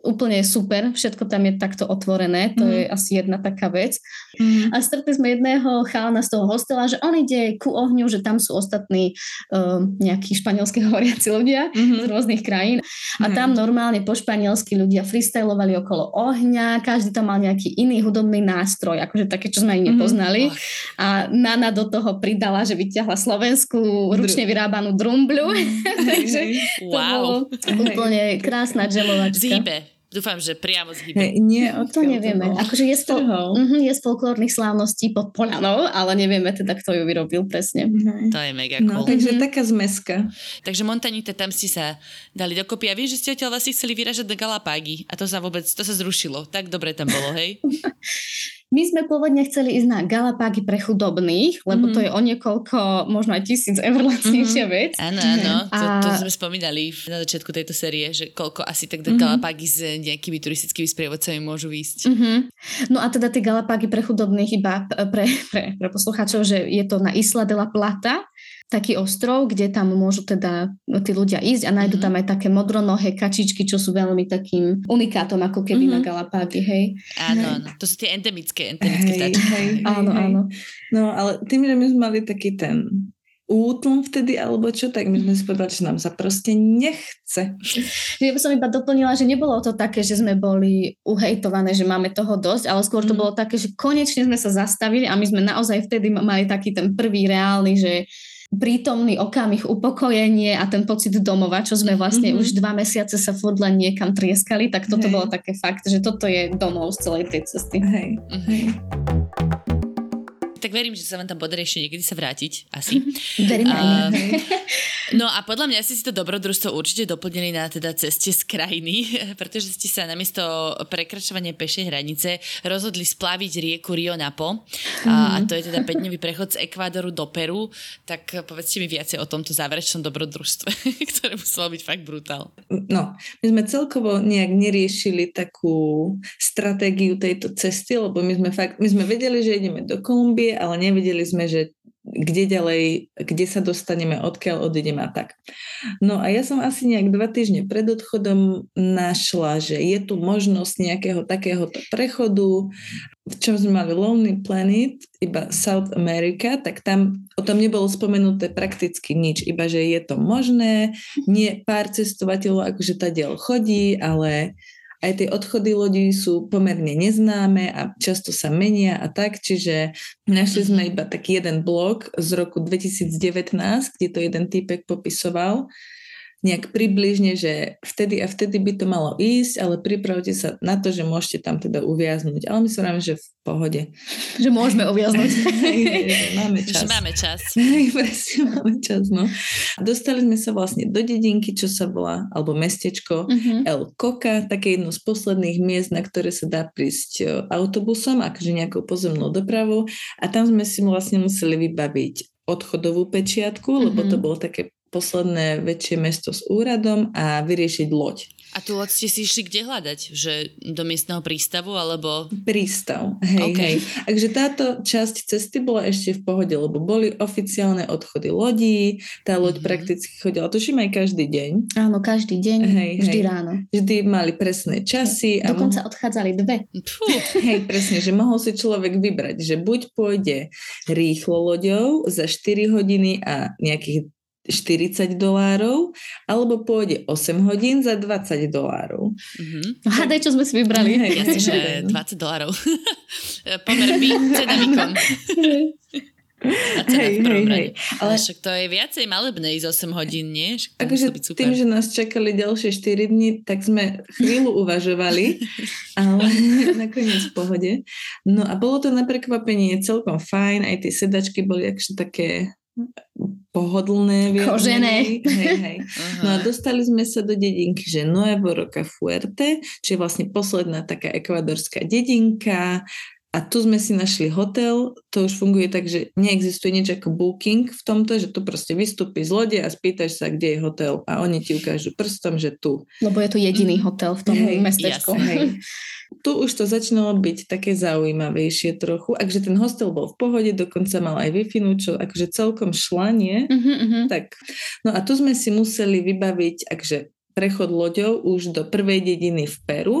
úplne super, všetko tam je takto otvorené, to mm. je asi jedna taká vec. Mm. A stretli sme jedného chalana z toho hostela, že on ide ku ohňu, že tam sú ostatní uh, nejakí španielsky hovoriaci ľudia mm-hmm. z rôznych krajín a mm. tam normálne po španielsky ľudia freestylovali okolo ohňa, každý tam mal nejaký iný hudobný nástroj, akože také, čo sme ani mhm. nepoznali. Mm. A Nana do toho pridala, že vyťahla slovenskú ručne vyrábanú drumbľu. Mm. Takže to wow. bolo úplne krásna džemovačka. Zíbe. Dúfam, že priamo z Hey, nie, to nevieme. To akože je, z, uh-huh, je z folklórnych slávností pod Polanou, ale nevieme teda, kto ju vyrobil presne. To je mega no, cool. No, takže uh-huh. taká zmeska. Takže Montanite, tam ste sa dali dokopy a vieš, že ste odtiaľ vlastne chceli vyražať do Galapágy a to sa vôbec, to sa zrušilo. Tak dobre tam bolo, hej? My sme pôvodne chceli ísť na Galapágy pre chudobných, lebo mm-hmm. to je o niekoľko, možno aj tisíc eur lacnejšia mm-hmm. vec. Áno, áno, a... to, to sme spomínali na začiatku tejto série, že koľko asi tak mm-hmm. Galapágy s nejakými turistickými sprievodcami môžu ísť. Mm-hmm. No a teda tie Galapágy pre chudobných iba pre, pre, pre poslucháčov, že je to na Isla de la Plata, taký ostrov, kde tam môžu teda tí ľudia ísť a nájdu mm-hmm. tam aj také modronohé kačičky, čo sú veľmi takým unikátom, ako keby mm-hmm. na Galapágy, hej. Áno, áno, to sú tie endemické, endemické hej, hej, áno, hej. áno. No, ale tým, že my sme mali taký ten útlm vtedy, alebo čo, tak my sme si povedali, že nám sa proste nechce. Ja by som iba doplnila, že nebolo to také, že sme boli uhejtované, že máme toho dosť, ale skôr to mm. bolo také, že konečne sme sa zastavili a my sme naozaj vtedy mali taký ten prvý reálny, že prítomný okamih, upokojenie a ten pocit domova, čo sme vlastne mm-hmm. už dva mesiace sa furt len niekam trieskali, tak toto Hej. bolo také fakt, že toto je domov z celej tej cesty. Hej. Hej tak verím, že sa vám tam podarí ešte niekedy sa vrátiť, asi. Verím um, No a podľa mňa ste si to dobrodružstvo určite doplnili na teda ceste z krajiny, pretože ste sa namiesto prekračovania pešej hranice rozhodli splaviť rieku Rio Napo mm. a, a to je teda 5-dňový prechod z Ekvádoru do Peru, tak povedzte mi viacej o tomto záverečnom dobrodružstve, ktoré muselo byť fakt brutál. No, my sme celkovo nejak neriešili takú stratégiu tejto cesty, lebo my sme fakt, my sme vedeli, že ideme do Kolumbie, ale nevedeli sme, že kde ďalej, kde sa dostaneme, odkiaľ odídeme a tak. No a ja som asi nejak dva týždne pred odchodom našla, že je tu možnosť nejakého takéhoto prechodu, v čom sme mali Lonely Planet, iba South America, tak tam o tom nebolo spomenuté prakticky nič, iba že je to možné, nie pár cestovateľov akože tá diel chodí, ale aj tie odchody lodí sú pomerne neznáme a často sa menia a tak, čiže našli sme mhm. iba taký jeden blog z roku 2019, kde to jeden týpek popisoval, nejak približne, že vtedy a vtedy by to malo ísť, ale pripravte sa na to, že môžete tam teda uviaznuť. Ale my sa vravíme, že v pohode. Že môžeme uviaznuť. máme čas. Že máme čas. presne, máme čas, no. Dostali sme sa vlastne do dedinky, čo sa volá, alebo mestečko uh-huh. El Coca, také jedno z posledných miest, na ktoré sa dá prísť e, autobusom, akože nejakou pozemnou dopravou. A tam sme si vlastne museli vybaviť odchodovú pečiatku, lebo to bolo také posledné väčšie mesto s úradom a vyriešiť loď. A tú loď ste si išli kde hľadať? Že do miestneho prístavu alebo... Prístav, hej, okay. hej. Takže táto časť cesty bola ešte v pohode, lebo boli oficiálne odchody lodí, tá loď mm-hmm. prakticky chodila, tuším aj každý deň. Áno, každý deň, hej, vždy hej. ráno. Vždy mali presné časy. A Dokonca mohol... odchádzali dve. hej, presne, že mohol si človek vybrať, že buď pôjde rýchlo loďou za 4 hodiny a nejakých 40 dolárov, alebo pôjde 8 hodín za 20 dolárov. Mm-hmm. Hádaj, čo sme si vybrali. Hej, Jasne, že 20 dolárov. Pomer by, cena výkon. hej, hej, hej. Ale však to je viacej malebné ísť 8 hodín, nie? akože tým, že nás čakali ďalšie 4 dní, tak sme chvíľu uvažovali, ale nakoniec v pohode. No a bolo to na prekvapenie celkom fajn, aj tie sedačky boli akže také pohodlné. Kožené. Hej, hej. No a dostali sme sa do dedinky, že Nuevo Roca Fuerte, čo je vlastne posledná taká ekvadorská dedinka. A tu sme si našli hotel, to už funguje tak, že neexistuje nič ako booking v tomto, že tu proste vystúpi z lode a spýtaš sa, kde je hotel a oni ti ukážu prstom, že tu. Lebo je tu jediný mm. hotel v tom hej, mestečku. Jasne, hej. tu už to začínalo byť také zaujímavejšie trochu. Akže ten hostel bol v pohode, dokonca mal aj wi čo akože celkom šlanie. Uh-huh, uh-huh. Tak. No a tu sme si museli vybaviť, akže prechod loďou už do prvej dediny v Peru,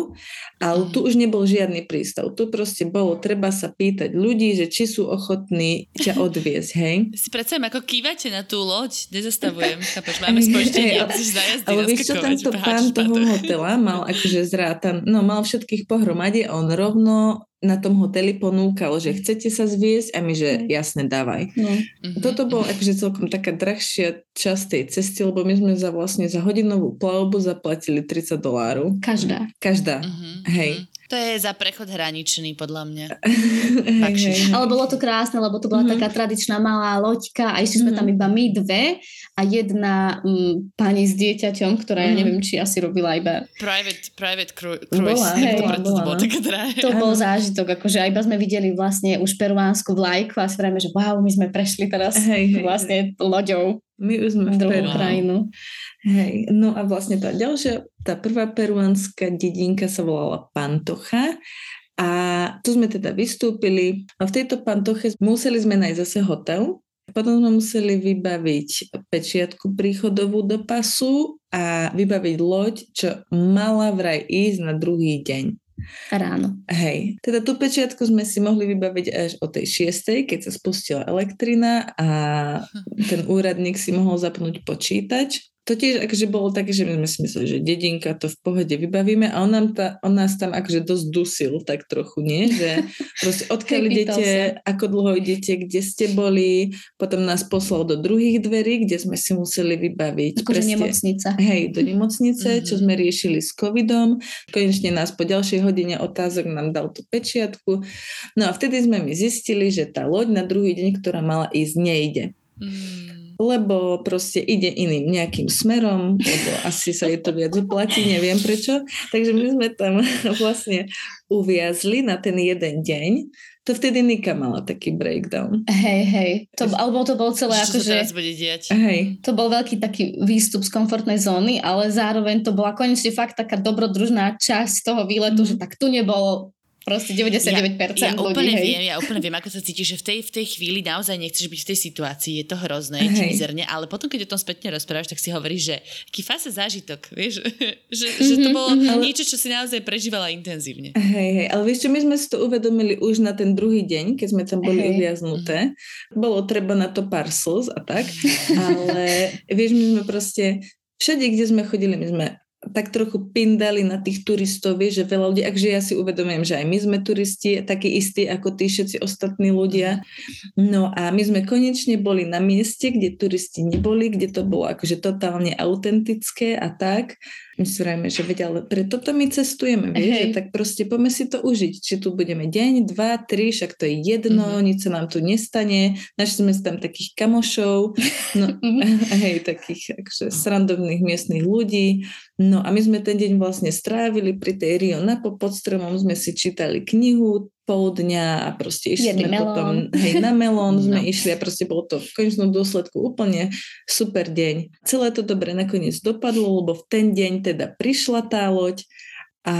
ale tu už nebol žiadny prístav. Tu proste bolo treba sa pýtať ľudí, že či sú ochotní ťa odviezť, hej? Si predstavím, ako kývate na tú loď, nezastavujem, chápeš, máme spoždenie, hey, Ale vieš čo, tento pán toho hotela mal akože zrátan, no mal všetkých pohromade a on rovno na tom hoteli ponúkal, že chcete sa zviesť a my, že jasne, dávaj. No. Mm-hmm. Toto bol akože celkom taká drahšia časť tej cesty, lebo my sme za vlastne za hodinovú plavbu zaplatili 30 dolárov. Každá. Každá, mm-hmm. hej. To je za prechod hraničný, podľa mňa. Hej, hej. Ale bolo to krásne, lebo to bola Mhm. taká tradičná malá loďka a ešte sme Mhm. tam iba my dve a jedna mm, pani s dieťaťom, ktorá ja Mhm. neviem, či asi robila iba... Private, private cru- Bola, cruise. hej, to preto to bola, bolo také drahé. To bol zážitok, akože iba sme videli vlastne už peruánsku vlajku a si vrajme, že wow, my sme prešli teraz Hej, hej, vlastne loďou My už sme v Peru. Krajinu. Hej, no a vlastne tá ďalšia, tá prvá peruánska dedinka sa volala Pantocha a tu sme teda vystúpili a v tejto Pantoche museli sme nájsť zase hotel, potom sme museli vybaviť pečiatku príchodovú do pasu a vybaviť loď, čo mala vraj ísť na druhý deň. Ráno. Hej, teda tú pečiatku sme si mohli vybaviť až o tej šiestej, keď sa spustila elektrina a ten úradník si mohol zapnúť počítač. To tiež akože bolo také, že my sme si mysleli, že dedinka to v pohode vybavíme a on, nám ta, on nás tam akože dosť dusil tak trochu, nie? Že proste odkiaľ idete, sa. ako dlho idete, kde ste boli, potom nás poslal do druhých dverí, kde sme si museli vybaviť Akože nemocnica. Hej, do nemocnice, Mhm. čo sme riešili s covidom. Konečne nás po ďalšej hodine otázok nám dal tú pečiatku. No a vtedy sme mi zistili, že tá loď na druhý deň, ktorá mala ísť, nejde. Mm. Lebo proste ide iným nejakým smerom, lebo asi sa jej to viac oplatí, neviem prečo. Takže my sme tam vlastne uviazli na ten jeden deň. To vtedy Nika mala taký breakdown. Hej, hej. To, alebo to bolo celé teraz akože... bude diať? Hej. To bol veľký taký výstup z komfortnej zóny, ale zároveň to bola konečne fakt taká dobrodružná časť toho výletu, Mhm. že tak tu nebolo proste 99% ja, ja ľudí, úplne hej. viem, ja úplne viem, ako sa cítiš, že v tej, v tej chvíli naozaj nechceš byť v tej situácii, je to hrozné, Hej. mizerne, ale potom, keď o tom spätne rozprávaš, tak si hovoríš, že aký fase zážitok, vieš, že, že to Mhm, bolo mhm. niečo, čo si naozaj prežívala intenzívne. Hej, hej, ale vieš čo, my sme si to uvedomili už na ten druhý deň, keď sme tam boli Hej. uviaznuté. Bolo treba na to slz a tak, ale vieš, my sme proste, všade, kde sme chodili, my sme tak trochu pindali na tých turistov, vieš, že veľa ľudí, akže ja si uvedomujem, že aj my sme turisti, takí istí ako tí všetci ostatní ľudia. No a my sme konečne boli na mieste, kde turisti neboli, kde to bolo akože totálne autentické a tak. My si vrajme, že veď, ale pre toto my cestujeme, vieš, že tak proste poďme si to užiť. Či tu budeme deň, dva, tri, však to je jedno, Mhm. mm-hmm. nič sa nám tu nestane. Našli sme si tam takých kamošov, no, hej, takých akože srandovných miestnych ľudí. No a my sme ten deň vlastne strávili pri tej Rio Napo pod stromom, sme si čítali knihu pol dňa a proste išli Jedli sme melón. potom, hej, na melón sme No. išli a proste bolo to v konečnom dôsledku úplne super deň. Celé to dobre nakoniec dopadlo, lebo v ten deň teda prišla tá loď a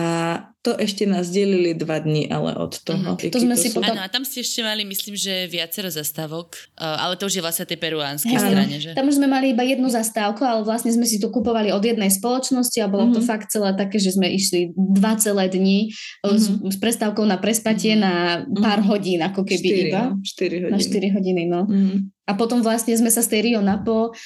to ešte nás delili dva dní, ale od toho. Mhm. To sme si sú- potom- Áno, a tam ste ešte mali, myslím, že viacero zastávok, ale to už je vlastne tej peruánskej Hej. strane, že? Tam už sme mali iba jednu zastávku, ale vlastne sme si to kupovali od jednej spoločnosti a bolo to Mhm. fakt celé také, že sme išli dva celé dni mm-hmm. s, s prestávkou na prespatie Mhm. na pár Mhm. hodín, ako keby Štyri, iba. no, štyri Na hodiny. 4 hodiny, no. Mhm. A potom vlastne sme sa z tej Rio Napo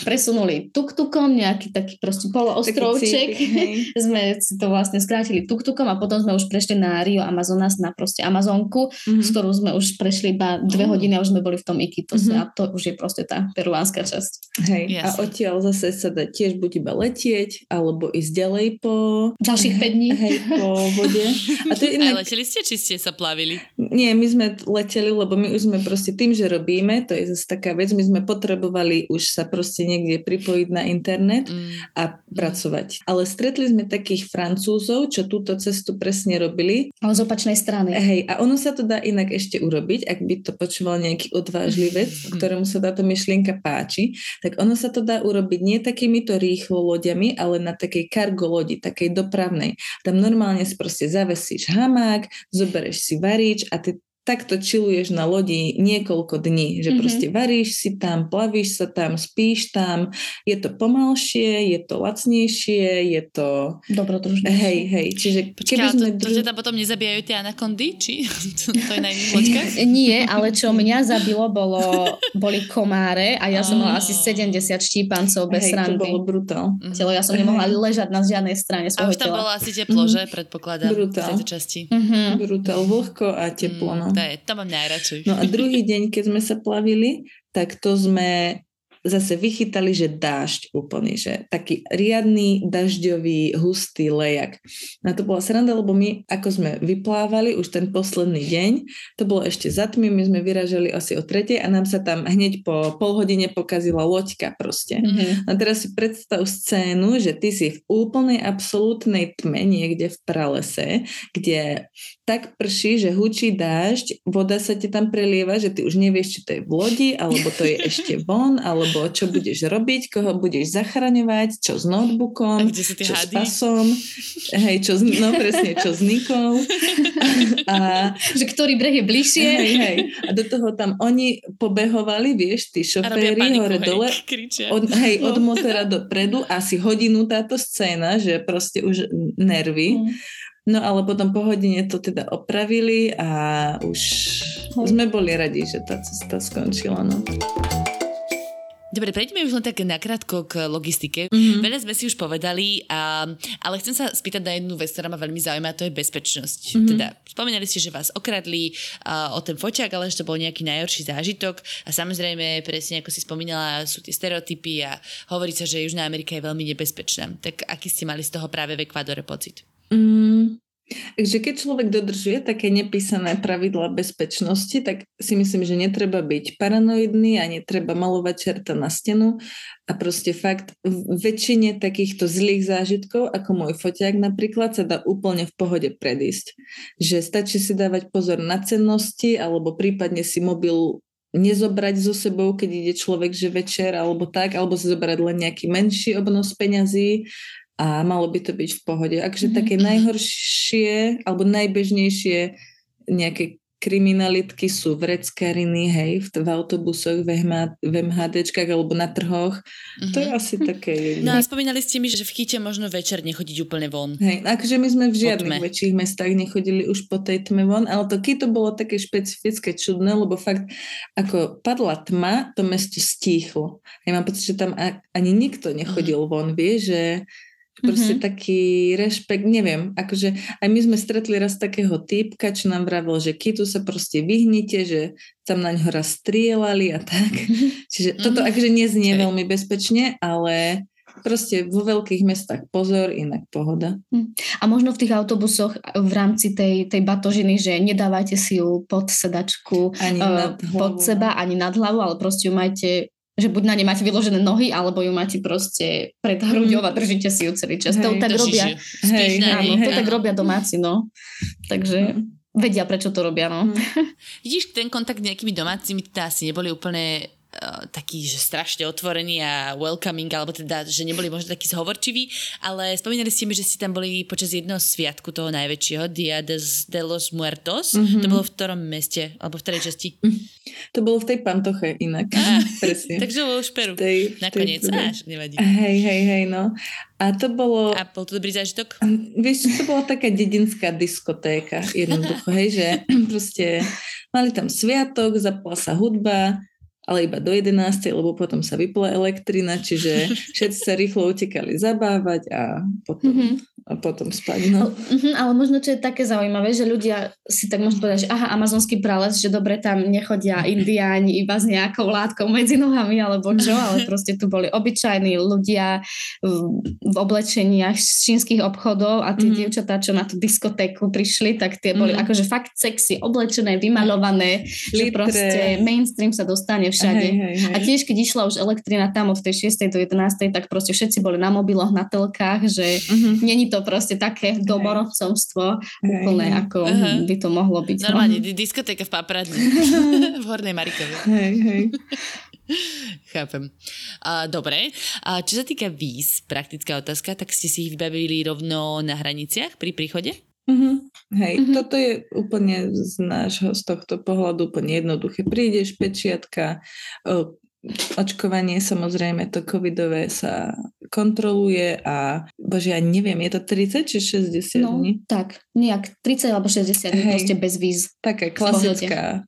presunuli tuk-tukom, nejaký taký proste Taký poloostrovček. sme si to vlastne skrátili tuk-tukom a potom sme už prešli na Rio Amazonas, na proste Amazonku, Mhm. s ktorou sme už prešli iba dve Oh. hodiny a už sme boli v tom Ikitose Mhm. a to už je proste tá peruánska časť. Hej. A Jasne. odtiaľ zase sa dá tiež buď iba letieť, alebo ísť ďalej po, Ďalších 5 dní. hej, po vode. A to je Aj inak, leteli ste, či ste sa plavili? nie, my sme leteli, lebo my už sme proste tým, že robíme, to je zase taká vec, my sme potrebovali už sa proste niekde pripojiť na internet Mm. a pracovať. Ale stretli sme takých Francúzov, čo túto cestu presne robili. Ale z opačnej strany. Hej, a ono sa to dá inak ešte urobiť, ak by to počúval nejaký odvážlivec, ktorému sa táto myšlienka páči, tak ono sa to dá urobiť nie takýmito rýchlo loďami, ale na takej kargo lodi, takej dopravnej. Tam normálne si proste zavesíš hamák, zoberieš si varič a ty takto čiluješ na lodi niekoľko dní, že Mhm. proste varíš si tam, plavíš sa tam, spíš tam, je to pomalšie, je to lacnejšie, je to... Dobrodružné. Hej, hej, čiže Počkaj, keby ale to, sme... to, ťa tam potom nezabíjajú tie anakondy? Či to, to je na iných loďkách? Nie, ale čo mňa zabilo, bolo, boli komáre a ja som mala asi 70 štípancov bez hej, to bolo brutál. Mhm. Telo, ja som nemohla ležať na žiadnej strane A svojho už tam bolo asi teplo, že? Predpokladám. Brutál. V tejto časti. Mhm. Brutál, vlhko a teplo. No. To, je, to mám najradšej. no a druhý deň, keď sme sa plavili, tak to sme zase vychytali, že dážď úplný, že taký riadny, dažďový, hustý lejak. Na to bola sranda, lebo my, ako sme vyplávali už ten posledný deň, to bolo ešte za tmy, my sme vyražali asi o tretej a nám sa tam hneď po pol hodine pokazila loďka proste. Mm-hmm. A teraz si predstav scénu, že ty si v úplnej absolútnej tme niekde v pralese, kde tak prší, že hučí dážď, voda sa ti tam prelieva, že ty už nevieš, či to je v lodi, alebo to je ešte von, alebo čo budeš robiť, koho budeš zachraňovať, čo s notebookom, čo hady? s pasom, hej, čo, no presne, čo s Nikou. A, že ktorý breh je bližšie. Hej, hej. A do toho tam oni pobehovali, vieš, tí šoféry hore hej, dole, od, hej, od motora dopredu, asi hodinu táto scéna, že proste už nervy. Mm. No ale potom po hodine to teda opravili a už sme boli radi, že tá cesta skončila. No. Dobre, prejdeme už len tak nakrátko k logistike. Mm-hmm. Veľa sme si už povedali, a, ale chcem sa spýtať na jednu vec, ktorá ma veľmi zaujíma, a to je bezpečnosť. Mm-hmm. Teda spomínali ste, že vás okradli a, o ten foťák, ale že to bol nejaký najhorší zážitok a samozrejme, presne ako si spomínala, sú tie stereotypy a hovorí sa, že Južná Amerika je veľmi nebezpečná. Tak aký ste mali z toho práve v Ekvádore pocit? Mm, takže keď človek dodržuje také nepísané pravidla bezpečnosti, tak si myslím, že netreba byť paranoidný a netreba malovať čerta na stenu a proste fakt v väčšine takýchto zlých zážitkov, ako môj foťák napríklad, sa dá úplne v pohode predísť. Že stačí si dávať pozor na cennosti alebo prípadne si mobil nezobrať so sebou, keď ide človek, že večer alebo tak, alebo si zobrať len nejaký menší obnos peňazí a malo by to byť v pohode. Akže mm-hmm. také najhoršie alebo najbežnejšie nejaké kriminalitky sú vreckariny, hej, v, v autobusoch, v, MH, v MHDčkách alebo na trhoch. Mm-hmm. To je mhm. asi také... No a spomínali ste mi, že v Chite možno večer nechodiť úplne von. Hej, akože my sme v žiadnych väčších mestách nechodili už po tej tme von, ale to Kito bolo také špecifické, čudné, lebo fakt ako padla tma, to mesto stíchlo. Ja mám pocit, že tam ani nikto nechodil mm-hmm. von, vie, že Proste mm-hmm. taký rešpekt, neviem, akože aj my sme stretli raz takého typka, čo nám vravil, že kytu sa proste vyhnite, že tam na ňo raz strieľali a tak. Čiže mm-hmm. toto akože neznie okay. veľmi bezpečne, ale proste vo veľkých mestách pozor, inak pohoda. Hm. A možno v tých autobusoch v rámci tej, tej batožiny, že nedávajte si ju pod sedačku, ani uh, pod seba, ani nad hlavu, ale proste ju majte že buď na ne máte vyložené nohy, alebo ju máte proste pred hruďou a držíte si ju celý čas. Hej, to tak robia. Hej, áno, to tak robia domáci, no. Takže vedia, prečo to robia, no. Vidíš, ten kontakt s nejakými domácimi teda asi neboli úplne Eh, taký, že strašne otvorený a welcoming, alebo teda, že neboli možno takí zhovorčiví, ale spomínali ste mi, že ste tam boli počas jedného sviatku toho najväčšieho, Dia de, de los Muertos. Mm-hmm. To bolo v ktorom meste, alebo v ktorej časti? To bolo v tej pantoche inak. Ah, Presne. takže bolo už Peru. Tej, Nakoniec, tej, až nevadí. Hej, hej, hej, no. A to bolo... A bol to dobrý zážitok? Vieš, to bola taká dedinská diskotéka, jednoducho, hej, že proste mali tam sviatok, zapala sa hudba, ale iba do 11, lebo potom sa vypla elektrina, čiže všetci sa rýchlo utekali zabávať a potom, mm-hmm. A potom spať. No. Mm-hmm, ale možno, čo je také zaujímavé, že ľudia si tak môžu povedať, že aha, amazonský prales, že dobre tam nechodia indiáni iba s nejakou látkou medzi nohami alebo čo, ale proste tu boli obyčajní ľudia v, v oblečeniach z čínskych obchodov a tie mm-hmm. dievčatá, čo na tú diskotéku prišli, tak tie boli mm-hmm. akože fakt sexy, oblečené, vymalované, Litre. že proste mainstream sa dostane všade. Hej, hej, hej. A tiež, keď išla už elektrina tam od tej 6. do 11. tak proste všetci boli na mobiloch, na telkách, že uh-huh. není to proste také domorodcovstvo úplne, hej. ako uh-huh. by to mohlo byť. No. Normálne, no. diskotéka v Papradni. v Hornej Marikove. Hej, hej. Chápem. Uh, dobre. A čo sa týka víz, praktická otázka, tak ste si ich vybavili rovno na hraniciach pri príchode? Mm-hmm. Hej, mm-hmm. toto je úplne z nášho, z tohto pohľadu úplne jednoduché. Prídeš, pečiatka, o, očkovanie samozrejme, to covidové sa kontroluje a bože, ja neviem, je to 30 či 60 no, dní? tak, nejak 30 alebo 60 dní, proste bez víz. Taká klasická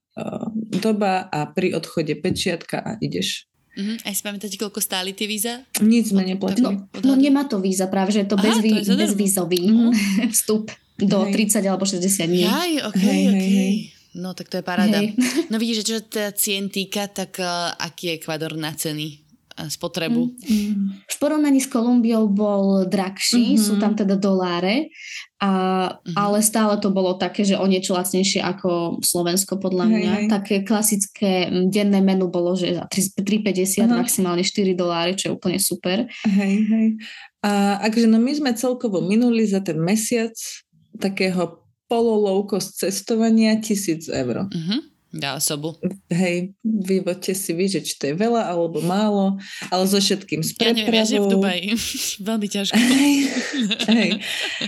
doba a pri odchode pečiatka a ideš. Uh-huh. Aj si pamätáte, koľko stáli tie víza? Nic sme neplatili. No, no nemá to víza práve, že je to Aha, bezví, to je bezvízový uh-huh. vstup do hej. 30 alebo 60 dní. Aj, okay, hej, okay. Hej, hej. No tak to je paráda. Hej. No vidíš, že čo sa cien týka, tak uh, aký je Ekvador na ceny? spotrebu. Mm. V porovnaní s Kolumbiou bol drahší, mm-hmm. sú tam teda doláre, a, mm-hmm. ale stále to bolo také, že o niečo lacnejšie ako Slovensko podľa mňa. Hej, hej. Také klasické denné menu bolo, že za 3,50 uh-huh. maximálne 4 doláre, čo je úplne super. Hej, hej. A akže no my sme celkovo minuli za ten mesiac takého polo cestovania tisíc eur. Uh-huh na osobu. Hej, vyvoďte si vy, že či to je veľa alebo málo, ale so všetkým s prepravou. Ja neviem, ja v Dubaji. Veľmi ťažko. Hej, hej,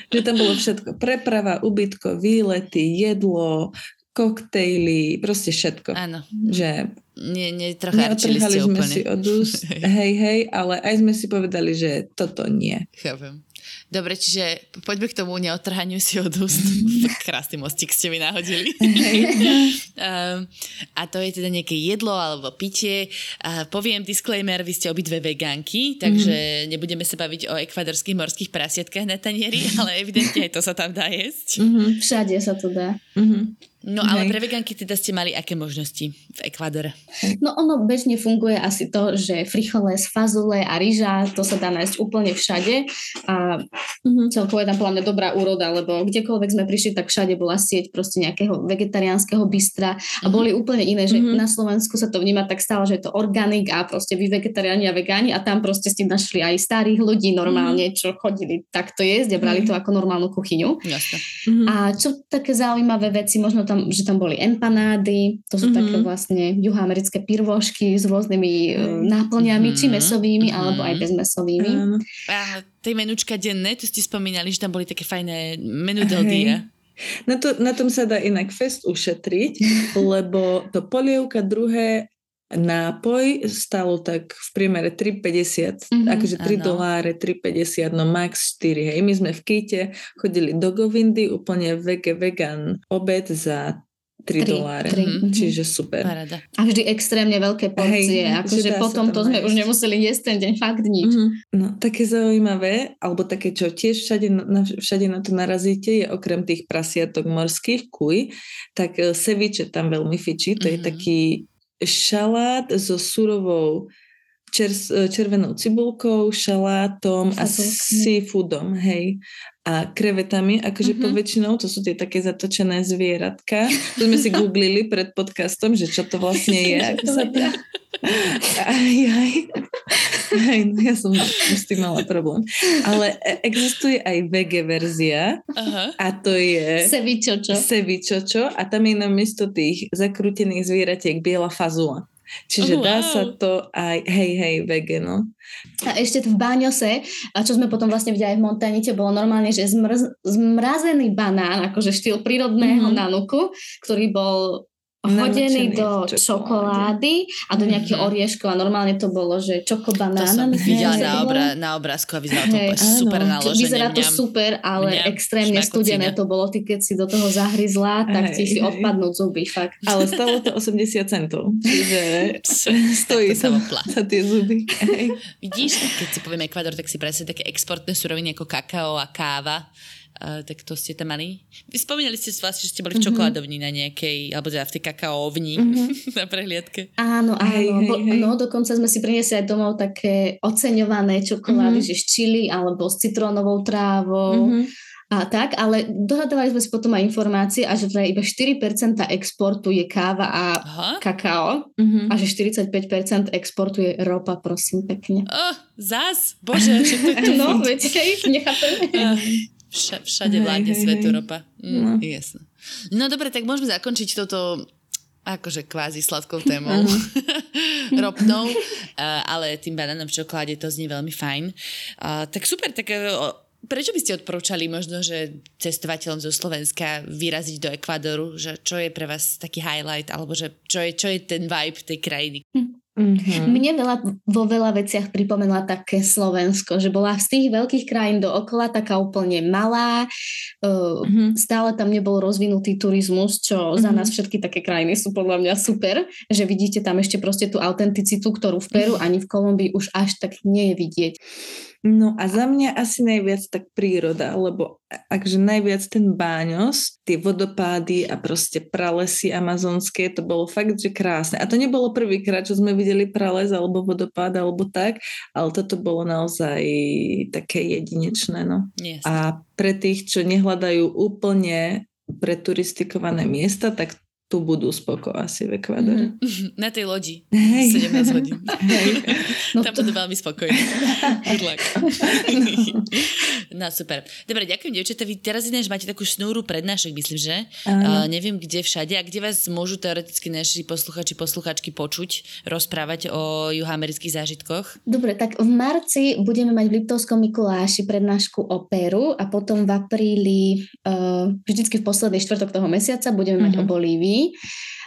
že tam bolo všetko. Preprava, ubytko, výlety, jedlo, koktejly, proste všetko. Áno. Že nie, nie neotrhali sme úplne. si od úst, hej, hej, ale aj sme si povedali, že toto nie. Chápem. Dobre, čiže poďme k tomu neotrhaniu si od úst. Krásny mostík ste mi nahodili. um, a to je teda nejaké jedlo alebo pitie. A poviem disclaimer, vy ste obidve vegánky, takže mm-hmm. nebudeme sa baviť o ekvadorských morských prasiatkách na tanieri, ale evidentne aj to sa tam dá jesť. Mm-hmm. Všade sa to dá. Mm-hmm. No ale pre vegánky teda ste mali aké možnosti v Ekvadore? No ono bežne funguje asi to, že frijoles, fazule a ryža, to sa dá nájsť úplne všade a mm-hmm. celkovo je tam podľa mňa dobrá úroda, lebo kdekoľvek sme prišli, tak všade bola sieť proste nejakého vegetariánskeho bystra a mm-hmm. boli úplne iné, že mm-hmm. na Slovensku sa to vníma tak stále, že je to organik a proste vy vegetariáni a vegáni a tam proste ste našli aj starých ľudí normálne, mm-hmm. čo chodili takto jesť a brali mm-hmm. to ako normálnu kuchyňu. Jasne. Mm-hmm. A čo také zaujímavé veci, možno tam tam, že tam boli empanády, to sú mm-hmm. také vlastne juhoamerické pirvošky s rôznymi mm-hmm. náplňami, či mesovými, mm-hmm. alebo aj bezmesovými. Mm. A tej menučka denné, to ste spomínali, že tam boli také fajné menu del dia. Na, to, na tom sa dá inak fest ušetriť, lebo to polievka druhé nápoj stalo tak v priemere 3,50, mm-hmm, akože 3 ano. doláre, 3,50, no max 4. Hej. My sme v Kýte chodili do Govindy, úplne vege, vegan obed za 3 doláre. Mm-hmm. Čiže super. Parada. A vždy extrémne veľké porcie. Hej, akože potom to sme už nemuseli jesť ten deň fakt nič. Mm-hmm. No, také zaujímavé, alebo také, čo tiež všade na, všade na to narazíte, je okrem tých prasiatok morských kuj, tak uh, seviče tam veľmi fičí. To mm-hmm. je taký šalát so surovou červenou cibulkou, šalátom a seafoodom, hej. A krevetami, akože mm-hmm. poväčšinou to sú tie také zatočené zvieratka. To sme si googlili pred podcastom, že čo to vlastne je. Ako sa to... Aj, aj. aj no ja som s tým mala problém. Ale e, existuje aj vege verzia uh-huh. a to je sevičočo. sevičočo a tam je namiesto tých zakrútených zvieratiek biela fazula. Čiže oh, dá wow. sa to aj, hej, hej, vegano. A ešte v Báňose, a čo sme potom vlastne videli aj v Montanite, bolo normálne, že zmrz, zmrazený banán, akože štýl prírodného mm-hmm. nanuku, ktorý bol hodený do čokolády a do nejakých mm-hmm. orieškov a normálne to bolo, že čokobanán. To som videla na, obra- na obrázku a vyzeralo to úplne super naloženie. Vyzerá to mňam, super, ale mňam, extrémne studené to bolo. Ty keď si do toho zahryzla, tak ti si odpadnú zuby, fakt. Ale stalo to 80 centov, čiže stojí to za tie zuby. Vidíš, keď si povieme Ekvador, tak si presne také exportné suroviny ako kakao a káva Uh, tak to ste tam mali. Vy spomínali ste vlastne, že ste boli v mhm. čokoládovni na nejakej, alebo teda v tej kakaovni mm-hmm. na prehliadke. Áno, áno. Hej, hej, hej. No, dokonca sme si priniesli aj domov také oceňované čokolády, mm-hmm. že z čili alebo s citrónovou trávou. Mm-hmm a tak, ale dohadovali sme si potom aj informácie a že iba 4% exportu je káva a Aha. kakao mm-hmm. a že 45% exportu je ropa, prosím, pekne. Oh, zás? Bože, že to je tu No, veď, nechápem. Uh, Vša, všade vládne hej, svet Európa. Mm, no. Jasne. No dobre, tak môžeme zakončiť toto akože kvázi sladkou témou. Ropnou, ale tým banánom v čokoláde to znie veľmi fajn. Tak super, tak e, prečo by ste odporúčali možno, že cestovateľom zo Slovenska vyraziť do Ekvadoru? Že čo je pre vás taký highlight? Alebo že čo je, čo je ten vibe tej krajiny? Hm. Mm-hmm. Mne veľa, vo veľa veciach pripomenula také Slovensko, že bola z tých veľkých krajín dookola taká úplne malá, uh, mm-hmm. stále tam nebol rozvinutý turizmus, čo mm-hmm. za nás všetky také krajiny sú podľa mňa super, že vidíte tam ešte proste tú autenticitu, ktorú v Peru ani v Kolumbii už až tak nie je vidieť. No a za mňa asi najviac tak príroda, lebo akže najviac ten Báňos, tie vodopády a proste pralesy amazonské, to bolo fakt, že krásne. A to nebolo prvýkrát, čo sme videli prales alebo vodopád alebo tak, ale toto bolo naozaj také jedinečné. No. Yes. A pre tých, čo nehľadajú úplne preturistikované miesta, tak tu budú spoko asi v Ekvádore. Mm-hmm. Na tej lodi. Hej. 17 hodín. Hej. No Tam budú veľmi spokojní. Good luck. no super. Dobre, ďakujem, devčatá. Vy teraz ináč máte takú šnúru prednášok, myslím, že? Uh, neviem, kde všade. A kde vás môžu teoreticky naši posluchači, posluchačky počuť, rozprávať o juhoamerických zážitkoch? Dobre, tak v marci budeme mať v Liptovskom Mikuláši prednášku o Peru a potom v apríli, uh, vždycky v posledný štvrtok toho mesiaca budeme mať uh-huh. o Bolívii. me.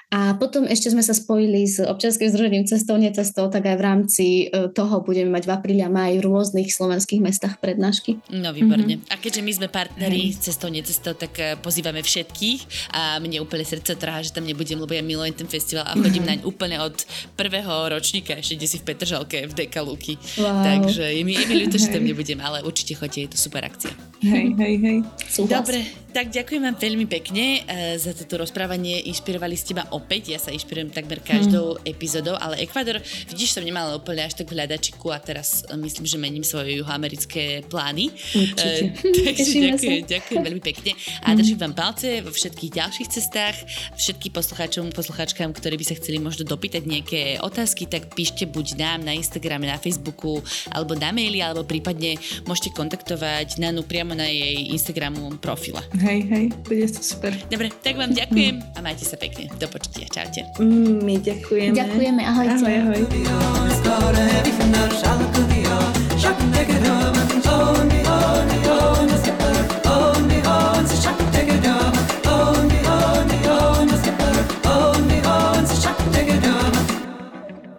A potom ešte sme sa spojili s občanským združením Cestou, necestou, tak aj v rámci e, toho budeme mať v apríli a maj v rôznych slovenských mestách prednášky. No výborne. Mm-hmm. A keďže my sme partneri hey. Cestou, necestou, tak e, pozývame všetkých a mne úplne srdce trhá, že tam nebudem, lebo ja milujem ten festival a chodím mm-hmm. naň úplne od prvého ročníka, ešte kde si v Petržalke v Dekaluky. Wow. Takže je mi, je mi ľúto, že tam nebudem, ale určite chodite, je to super akcia. Hej, hej, hej. Dobre, tak ďakujem vám veľmi pekne uh, za toto rozprávanie. Inšpirovali ste ma opäť, ja sa inšpirujem takmer každou mm. epizódou, ale Ekvador, vidíš, som nemala úplne až tak hľadačiku a teraz uh, myslím, že mením svoje juhoamerické plány. Určite. Uh, takže ďakujem, ďakujem veľmi pekne a mm. držím vám palce vo všetkých ďalších cestách. Všetkým poslucháčom, poslucháčkám, ktorí by sa chceli možno dopýtať nejaké otázky, tak píšte buď nám na Instagrame, na Facebooku, alebo na maili, alebo prípadne môžete kontaktovať Nanu priamo na jej Instagramu profile. Hej, hej, bude to super. Dobre, tak vám ďakujem a majte sa pekne. Do počutia. Čaute. Mm, my ďakujeme. Ďakujeme, ahojte. Ahoj, ahoj.